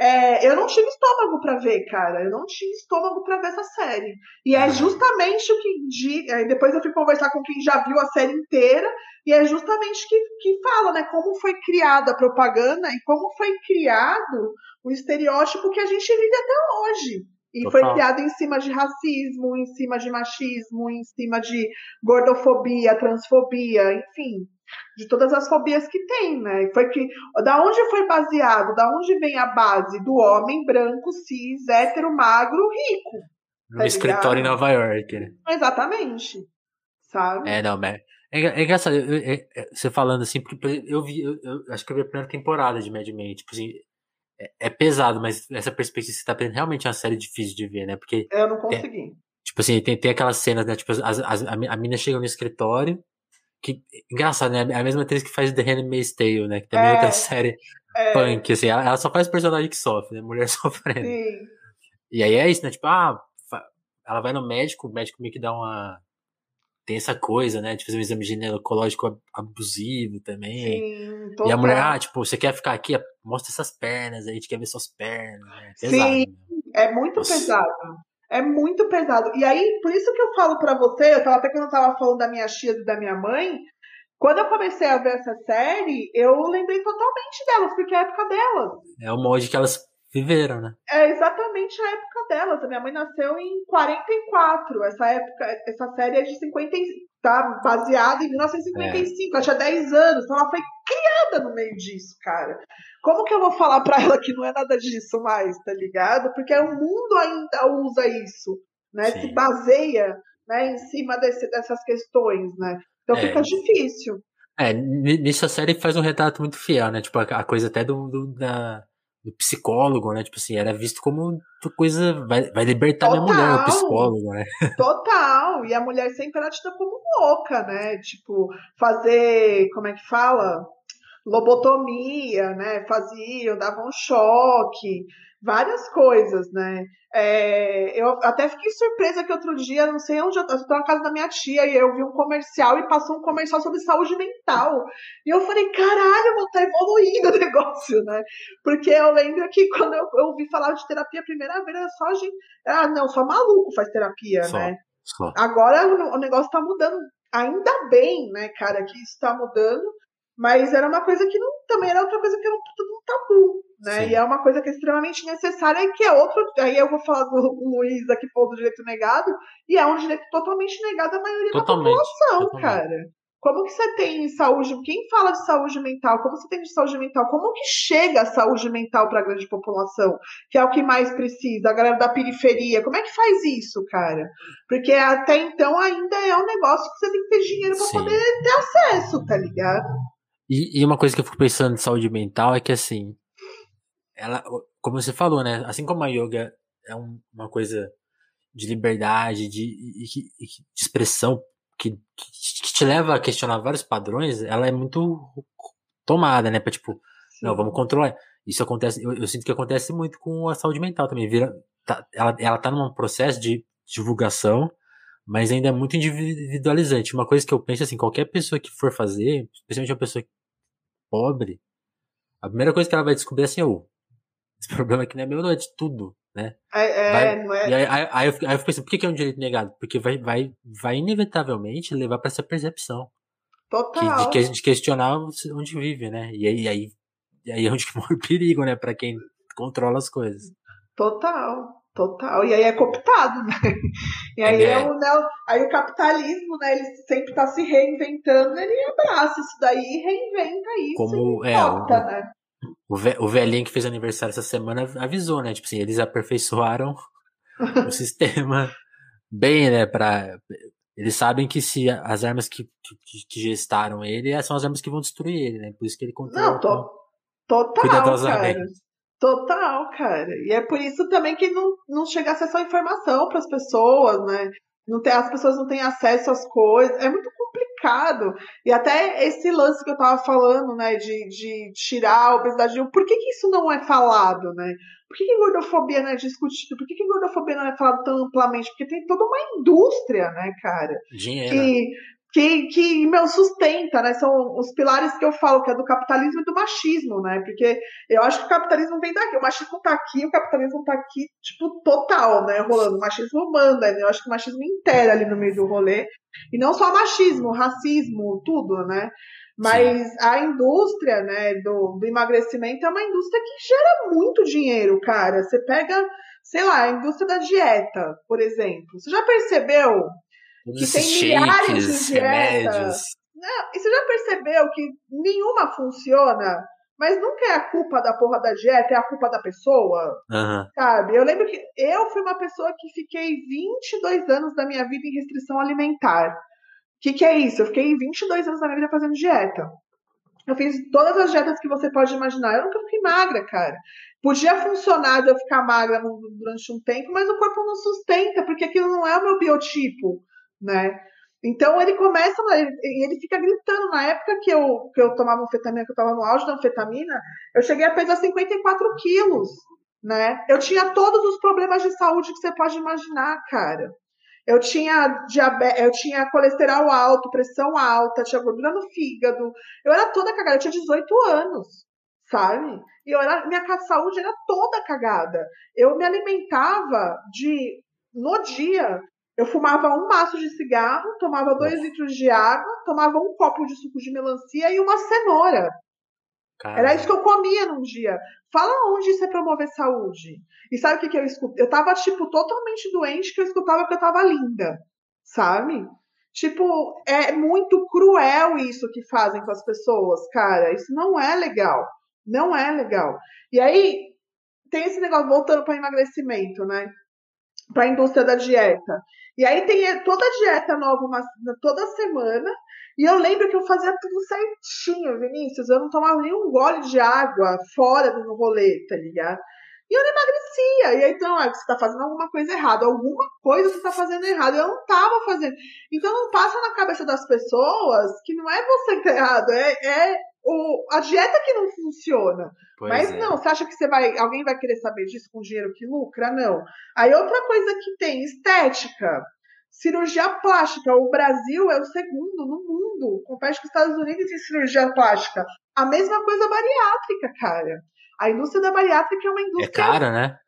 é, eu não tive estômago para ver, cara. Eu não tive estômago para ver essa série. E é justamente o que. Depois eu fui conversar com quem já viu a série inteira. E é justamente que, que fala, né? Como foi criada a propaganda e como foi criado o estereótipo que a gente vive até hoje. E Total. foi criado em cima de racismo, em cima de machismo, em cima de gordofobia, transfobia, enfim de todas as fobias que tem, né? Foi que da onde foi baseado, da onde vem a base do homem branco, cis, hétero, magro, rico. No tá escritório em Nova York, né? Exatamente. Sabe? É, não, é, é engraçado, eu, eu, você falando assim, porque eu vi, eu, eu, acho que eu vi a primeira temporada de Mad Men, tipo assim, é, é pesado, mas essa perspectiva você tá vendo realmente é uma série difícil de ver, né? Porque. Eu não consegui. tipo assim, tem, tem aquelas cenas, né? Tipo, as, as, a, a mina chega no escritório, que, engraçado, né? É a mesma atriz que faz The Handmaid's Tale, né? Que também é, é outra série é. punk, assim. Ela, ela, só faz personagem que sofre, né? Mulher sofrendo. Sim. E aí é isso, né? Tipo, ah, ela vai no médico, o médico meio que dá uma. Tem essa coisa, né? De fazer um exame ginecológico abusivo também. Sim, e a mulher, ah, tipo, você quer ficar aqui? Mostra essas pernas aí, a gente quer ver suas pernas. Né? Pesado, Sim, né? é muito Nossa. pesado. É muito pesado. E aí, por isso que eu falo para você, eu tava até quando eu tava falando da minha tia e da minha mãe, quando eu comecei a ver essa série, eu lembrei totalmente delas, porque é a época delas. É o molde que elas viveram, né? É exatamente a época delas. A minha mãe nasceu em 44. Essa época, essa série é de 55 tá baseada em 1955, é. ela tinha 10 anos, então ela foi criada no meio disso, cara. Como que eu vou falar para ela que não é nada disso mais, tá ligado? Porque o mundo ainda usa isso, né? Sim. Se baseia né, em cima desse, dessas questões, né? Então é. fica difícil. É, nisso a série faz um retrato muito fiel, né? Tipo, a, a coisa até do, do da, do psicólogo, né? Tipo assim, era visto como coisa. Vai, vai libertar Total. minha mulher, o psicólogo, né? Total! E a mulher sempre era tida como louca, né? Tipo, fazer. Como é que fala? Lobotomia, né? Faziam, davam um choque várias coisas, né? É, eu até fiquei surpresa que outro dia, não sei onde eu estou na casa da minha tia e eu vi um comercial e passou um comercial sobre saúde mental. E eu falei, caralho, vou tá evoluindo o negócio, né? Porque eu lembro que quando eu, eu ouvi falar de terapia a primeira vez, era só a gente. Ah, não, só maluco faz terapia, só, né? Só. Agora o, o negócio tá mudando. Ainda bem, né, cara, que isso tá mudando. Mas era uma coisa que não, também era outra coisa que era um, um tabu, né? Sim. E é uma coisa que é extremamente necessária e que é outro. Aí eu vou falar do Luiz aqui falou do direito negado, e é um direito totalmente negado à maioria totalmente, da população, totalmente. cara. Como que você tem saúde? Quem fala de saúde mental? Como você tem de saúde mental? Como que chega a saúde mental para a grande população? Que é o que mais precisa, a galera da periferia. Como é que faz isso, cara? Porque até então ainda é um negócio que você tem que ter dinheiro para poder ter acesso, tá ligado? E, e, uma coisa que eu fico pensando de saúde mental é que assim, ela, como você falou, né? Assim como a yoga é um, uma coisa de liberdade, de, de, de expressão que, que, te leva a questionar vários padrões, ela é muito tomada, né? Pra tipo, não, vamos controlar. Isso acontece, eu, eu, sinto que acontece muito com a saúde mental também. Vira, tá, ela, ela tá num processo de divulgação, mas ainda é muito individualizante. Uma coisa que eu penso assim, qualquer pessoa que for fazer, especialmente uma pessoa pobre, a primeira coisa que ela vai descobrir é assim, oh, esse problema aqui não é meu, não é de tudo. né? É, vai, é, não é. E aí, aí, aí, eu, aí eu fico pensando, por que, que é um direito negado? Porque vai, vai, vai inevitavelmente levar para essa percepção. Total. De, de, de, questionar onde vive, né? E aí, aí, aí é onde mora o perigo, né? Para quem controla as coisas. Total. Total, e aí é cooptado, né? E aí, é. é o, né, aí o capitalismo, né? Ele sempre está se reinventando, ele abraça isso daí e reinventa isso. Como é, toca, o, né? o, velhinho que fez aniversário essa semana avisou, né? Tipo assim, eles aperfeiçoaram o sistema bem, né? Pra, eles sabem que se as armas que, que, que, gestaram ele são as armas que vão destruir ele, né? Por isso que ele controla. Não, to, total, cuidadosamente. Cara. Total, cara. E é por isso também que não, não chega a ser só informação para as pessoas, né? Não tem, as pessoas não têm acesso às coisas. É muito complicado. E até esse lance que eu tava falando, né, de, de tirar a obesidade, por que, que isso não é falado, né? Por que, que gordofobia não é discutida? Por que, que gordofobia não é falado tão amplamente? Porque tem toda uma indústria, né, cara? Dinheiro. Que, que, que meu, sustenta, né? São os pilares que eu falo, que é do capitalismo e do machismo, né? Porque eu acho que o capitalismo vem daqui, o machismo tá aqui, o capitalismo tá aqui, tipo, total, né? Rolando. O machismo manda, né? Eu acho que o machismo inteira ali no meio do rolê. E não só machismo, racismo, tudo, né? Mas Sim. a indústria, né, do, do emagrecimento é uma indústria que gera muito dinheiro, cara. Você pega, sei lá, a indústria da dieta, por exemplo. Você já percebeu que tem milhares de dietas. Não, e você já percebeu que nenhuma funciona? Mas nunca é a culpa da porra da dieta, é a culpa da pessoa. Uhum. Sabe? Eu lembro que eu fui uma pessoa que fiquei 22 anos da minha vida em restrição alimentar. O que, que é isso? Eu fiquei 22 anos da minha vida fazendo dieta. Eu fiz todas as dietas que você pode imaginar. Eu nunca fiquei magra, cara. Podia funcionar de eu ficar magra durante um tempo, mas o corpo não sustenta, porque aquilo não é o meu biotipo né? Então ele começa, e ele fica gritando. Na época que eu, que eu tomava anfetamina, que eu estava no auge da anfetamina, eu cheguei a pesar 54 quilos, né? Eu tinha todos os problemas de saúde que você pode imaginar, cara. Eu tinha diabetes, eu tinha colesterol alto, pressão alta, tinha gordura no fígado. Eu era toda cagada, eu tinha 18 anos, sabe? E eu era, minha saúde era toda cagada. Eu me alimentava de no dia eu fumava um maço de cigarro, tomava dois litros de água, tomava um copo de suco de melancia e uma cenoura. Caramba. Era isso que eu comia num dia. Fala onde isso é promover saúde. E sabe o que, que eu escutei? Eu tava, tipo, totalmente doente que eu escutava que eu tava linda. Sabe? Tipo, é muito cruel isso que fazem com as pessoas, cara. Isso não é legal. Não é legal. E aí, tem esse negócio, voltando para emagrecimento, né? Para a indústria da dieta. E aí tem toda a dieta nova uma, toda semana. E eu lembro que eu fazia tudo certinho, Vinícius. Eu não tomava nenhum gole de água fora do rolê, tá ligado? E eu não emagrecia. E aí, então, ah, você tá fazendo alguma coisa errada. Alguma coisa você tá fazendo errado. Eu não tava fazendo. Então não passa na cabeça das pessoas que não é você que tá errado, é, é o, a dieta que não funciona. Pois Mas é. não, você acha que você vai, alguém vai querer saber disso com dinheiro que lucra? Não. Aí outra coisa que tem, estética. Cirurgia plástica. O Brasil é o segundo no mundo. Compete com os Estados Unidos em cirurgia plástica. A mesma coisa bariátrica, cara. A indústria da bariátrica é uma indústria. É cara, né?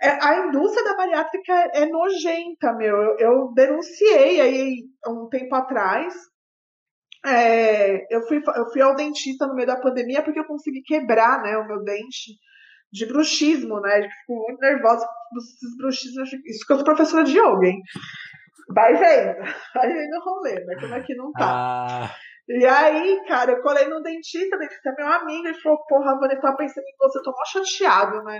É, a indústria da bariátrica é nojenta, meu. Eu, eu denunciei aí um tempo atrás é, eu, fui, eu fui ao dentista no meio da pandemia porque eu consegui quebrar né, o meu dente de bruxismo, né? Eu fico muito nervosa com esses bruxismos. Isso que eu sou professora de yoga, hein? Vai vendo, vai vendo o rolê, né? Como é que não tá. Ah. E aí, cara, eu colei no dentista, o dentista é meu amigo, ele falou, porra, Vânia, eu tava pensando em você, eu tô mó chateado, né?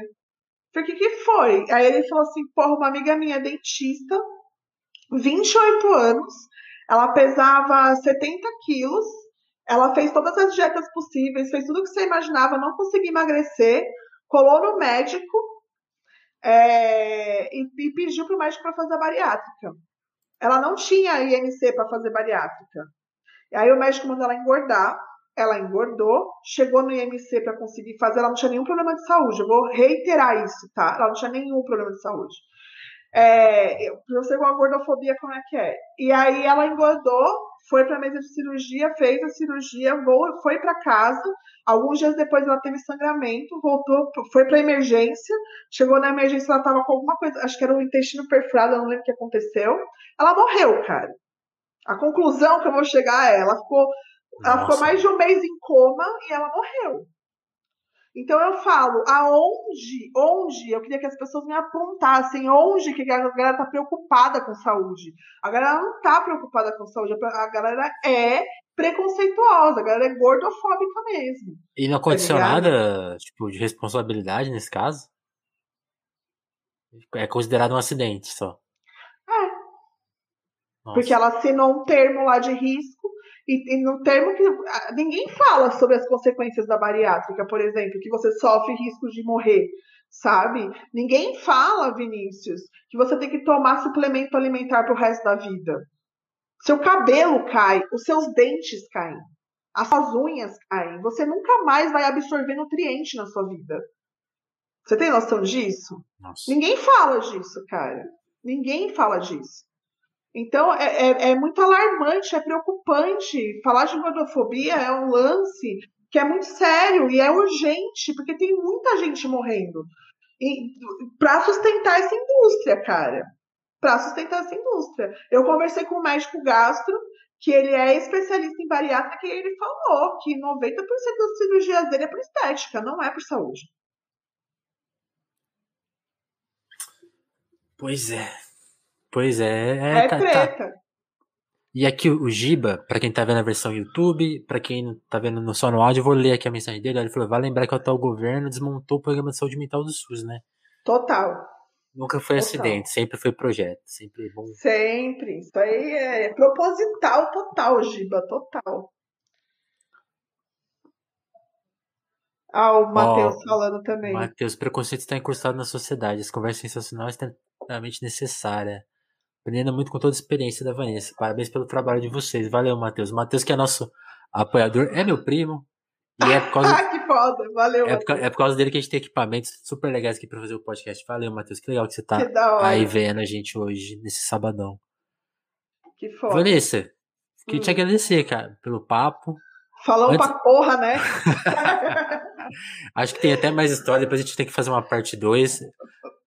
Falei, o que que foi? Aí ele falou assim, porra, uma amiga minha é dentista, 28 anos, ela pesava 70 quilos, ela fez todas as dietas possíveis, fez tudo que você imaginava, não conseguia emagrecer, colou no médico é, e, e, pediu para o médico para fazer a bariátrica. Ela não tinha IMC para fazer bariátrica. E aí o médico mandou ela engordar, ela engordou, chegou no IMC para conseguir fazer, ela não tinha nenhum problema de saúde. Eu vou reiterar isso, tá? Ela não tinha nenhum problema de saúde. É, pra você com a gordofobia, como é que é? E aí ela engordou, foi para mesa de cirurgia, fez a cirurgia, foi para casa. Alguns dias depois ela teve sangramento, voltou, foi para emergência. Chegou na emergência, ela estava com alguma coisa, acho que era o intestino perfurado, eu não lembro o que aconteceu. Ela morreu, cara. A conclusão que eu vou chegar é, ela ficou, ela ficou mais de um mês em coma e ela morreu. Então eu falo, aonde, onde, eu queria que as pessoas me apontassem onde que a galera está preocupada com saúde. A galera não está preocupada com saúde, a galera é preconceituosa, a galera é gordofóbica mesmo. E não aconteceu tá nada, tipo, de responsabilidade nesse caso? É considerado um acidente só. É. Nossa. Porque ela assinou um termo lá de risco e, e, no termo que ninguém fala sobre as consequências da bariátrica, por exemplo, que você sofre riscos de morrer, sabe? Ninguém fala, Vinícius, que você tem que tomar suplemento alimentar pro resto da vida. Seu cabelo cai, os seus dentes caem, as suas unhas caem. Você nunca mais vai absorver nutriente na sua vida. Você tem noção disso? Nossa. Ninguém fala disso, cara. Ninguém fala disso. Então é, é, é, muito alarmante, é preocupante. Falar de gordofobia é um lance que é muito sério e é urgente, porque tem muita gente morrendo. Para sustentar essa indústria, cara. Para sustentar essa indústria. Eu conversei com um médico gastro, que ele é especialista em bariátrica, e ele falou que 90% das cirurgias dele é por estética, não é por saúde. Pois é. Pois é. É, é tá, tá. treta. Tá. E aqui o Giba, para quem tá vendo a versão YouTube, para quem tá vendo só no áudio, eu vou ler aqui a mensagem dele. Ele falou: vai lembrar que o atual governo desmontou o programa de saúde mental do SUS, né? Total. Nunca foi total. acidente, sempre foi projeto. Sempre bom. Sempre. Isso aí é proposital total, Giba, total. Ah, o Matheus oh, falando também. Matheus, preconceito está encurtado na sociedade. Essa conversa sensacional é extremamente necessária. Aprendendo muito com toda a experiência da Vanessa. Parabéns pelo trabalho de vocês. Valeu, Matheus. Matheus, que é nosso apoiador, é meu primo. E é por causa. ah, que foda. Valeu, é por, é por, causa dele que a gente tem equipamentos super legais aqui pra fazer o podcast. Valeu, Matheus. Que legal que você tá aí vendo a gente hoje, nesse sabadão. Que foda. Vanessa, queria hum. te agradecer, cara, pelo papo. Falou Antes... pra porra, né? Acho que tem até mais história, depois a gente tem que fazer uma parte 2.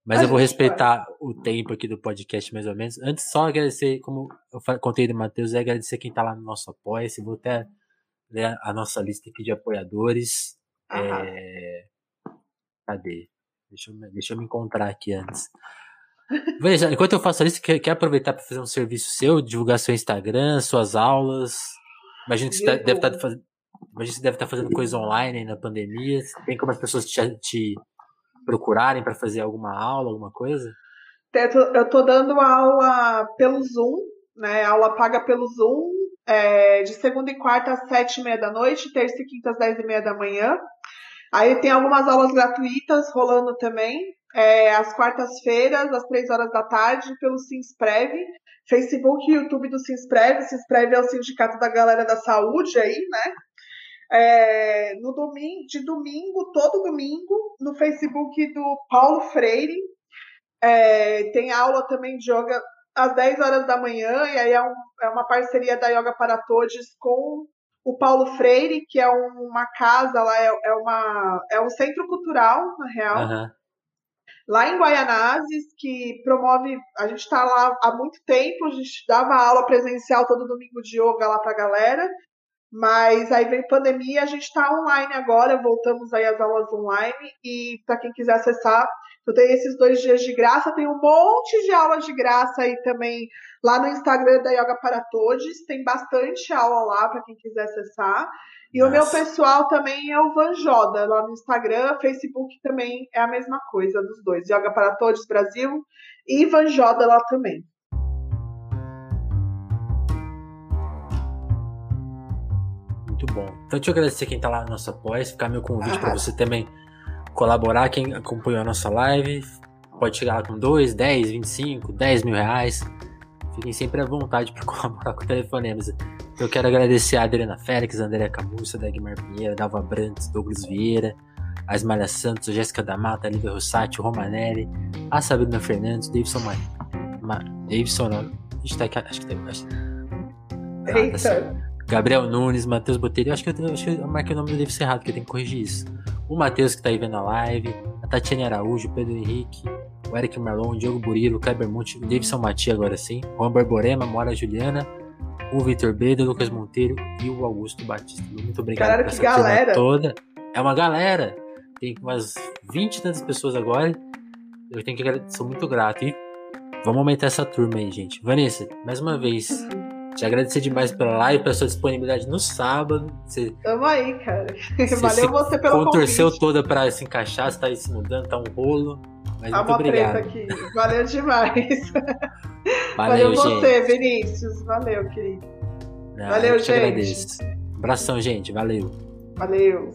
Mas eu vou respeitar o tempo aqui do podcast, mais ou menos. Antes, só agradecer, como eu contei do Matheus, é agradecer quem tá lá no nosso apoia-se. Vou até ler a nossa lista aqui de apoiadores. É... Cadê? Deixa eu, deixa eu me encontrar aqui antes. Veja, enquanto eu faço isso, quer, quer aproveitar para fazer um serviço seu, divulgar seu Instagram, suas aulas. Imagino que você tá, deve estar tá fazendo. Imagina que você deve estar tá fazendo coisa online na pandemia. Tem como as pessoas te, te procurarem para fazer alguma aula, alguma coisa? Eu estou dando aula pelo Zoom, né? Aula paga pelo Zoom, é, de segunda e quarta às sete e meia da noite, terça e quinta às dez e meia da manhã. Aí tem algumas aulas gratuitas rolando também, é, às quartas-feiras, às três horas da tarde, pelo Sinsprev, Facebook e YouTube do Sinsprev. Sinsprev é o sindicato da galera da saúde aí, né? É, no domingo, de domingo, todo domingo, no Facebook do Paulo Freire. É, tem aula também de yoga às 10 horas da manhã, e aí é, um, é uma parceria da Yoga para Todos com o Paulo Freire, que é uma casa lá, é, é, uma, é um centro cultural, na real. Uhum. Lá em Guaianazes, que promove. A gente está lá há muito tempo, a gente dava aula presencial todo domingo de yoga lá para a galera. Mas aí veio pandemia, a gente está online agora, voltamos aí às aulas online e para quem quiser acessar, eu tenho esses dois dias de graça, tem um monte de aulas de graça aí também lá no Instagram da Yoga para Todos, tem bastante aula lá para quem quiser acessar. E Nossa. o meu pessoal também é o Vanjoda, lá no Instagram, Facebook também é a mesma coisa dos dois, Yoga para Todos Brasil e Vanjoda lá também. Então, te agradecer quem tá lá no nosso apoio, ficar meu convite para você também colaborar. Quem acompanhou a nossa live, pode chegar lá com 2, 10, 25, 10 mil reais. Fiquem sempre à vontade para colaborar com o Telefonemas. Eu quero agradecer a Adriana Félix, a Andréa Camussa, Dagmar Pinheiro, Dalva Brantes, Douglas Vieira, a Esmalha Santos, a Jéssica da Mata, a Lívia Rossati, o Romanelli, a Sabrina Fernandes, Davidson Mar... Ma... Davidson, não. A gente tá aqui, acho que tem. Acho... Ah, tá Gabriel Nunes, Matheus Botelho. Eu acho que eu, acho que eu marquei o nome do Davis errado, que eu tenho que corrigir isso. O Matheus que tá aí vendo a live, a Tatiane Araújo, o Pedro Henrique, o Eric Marlon, o Diogo Burilo, o Kleber Monte, o Davidson Mati agora sim, Juan Barborema, Mora Juliana, o Vitor Beda, o Lucas Monteiro e o Augusto Batista. Muito obrigado Cara, por essa galera. toda. É uma galera. Tem umas 20 tantas pessoas agora. Eu tenho que agradecer, sou muito grato. E vamos aumentar essa turma aí, gente. Vanessa, mais uma vez, te agradecer demais pela live, pela sua disponibilidade no sábado. Você, Tamo aí, cara. Valeu você pelo contorceu convite. toda pra se encaixar, você tá aí se mudando, tá um rolo. Mas tá muito uma obrigado. aqui. Valeu demais. Valeu, Valeu você, Vinícius. Valeu, querido. Não, Valeu, gente. Agradeço. Abração, gente. Valeu. Valeu.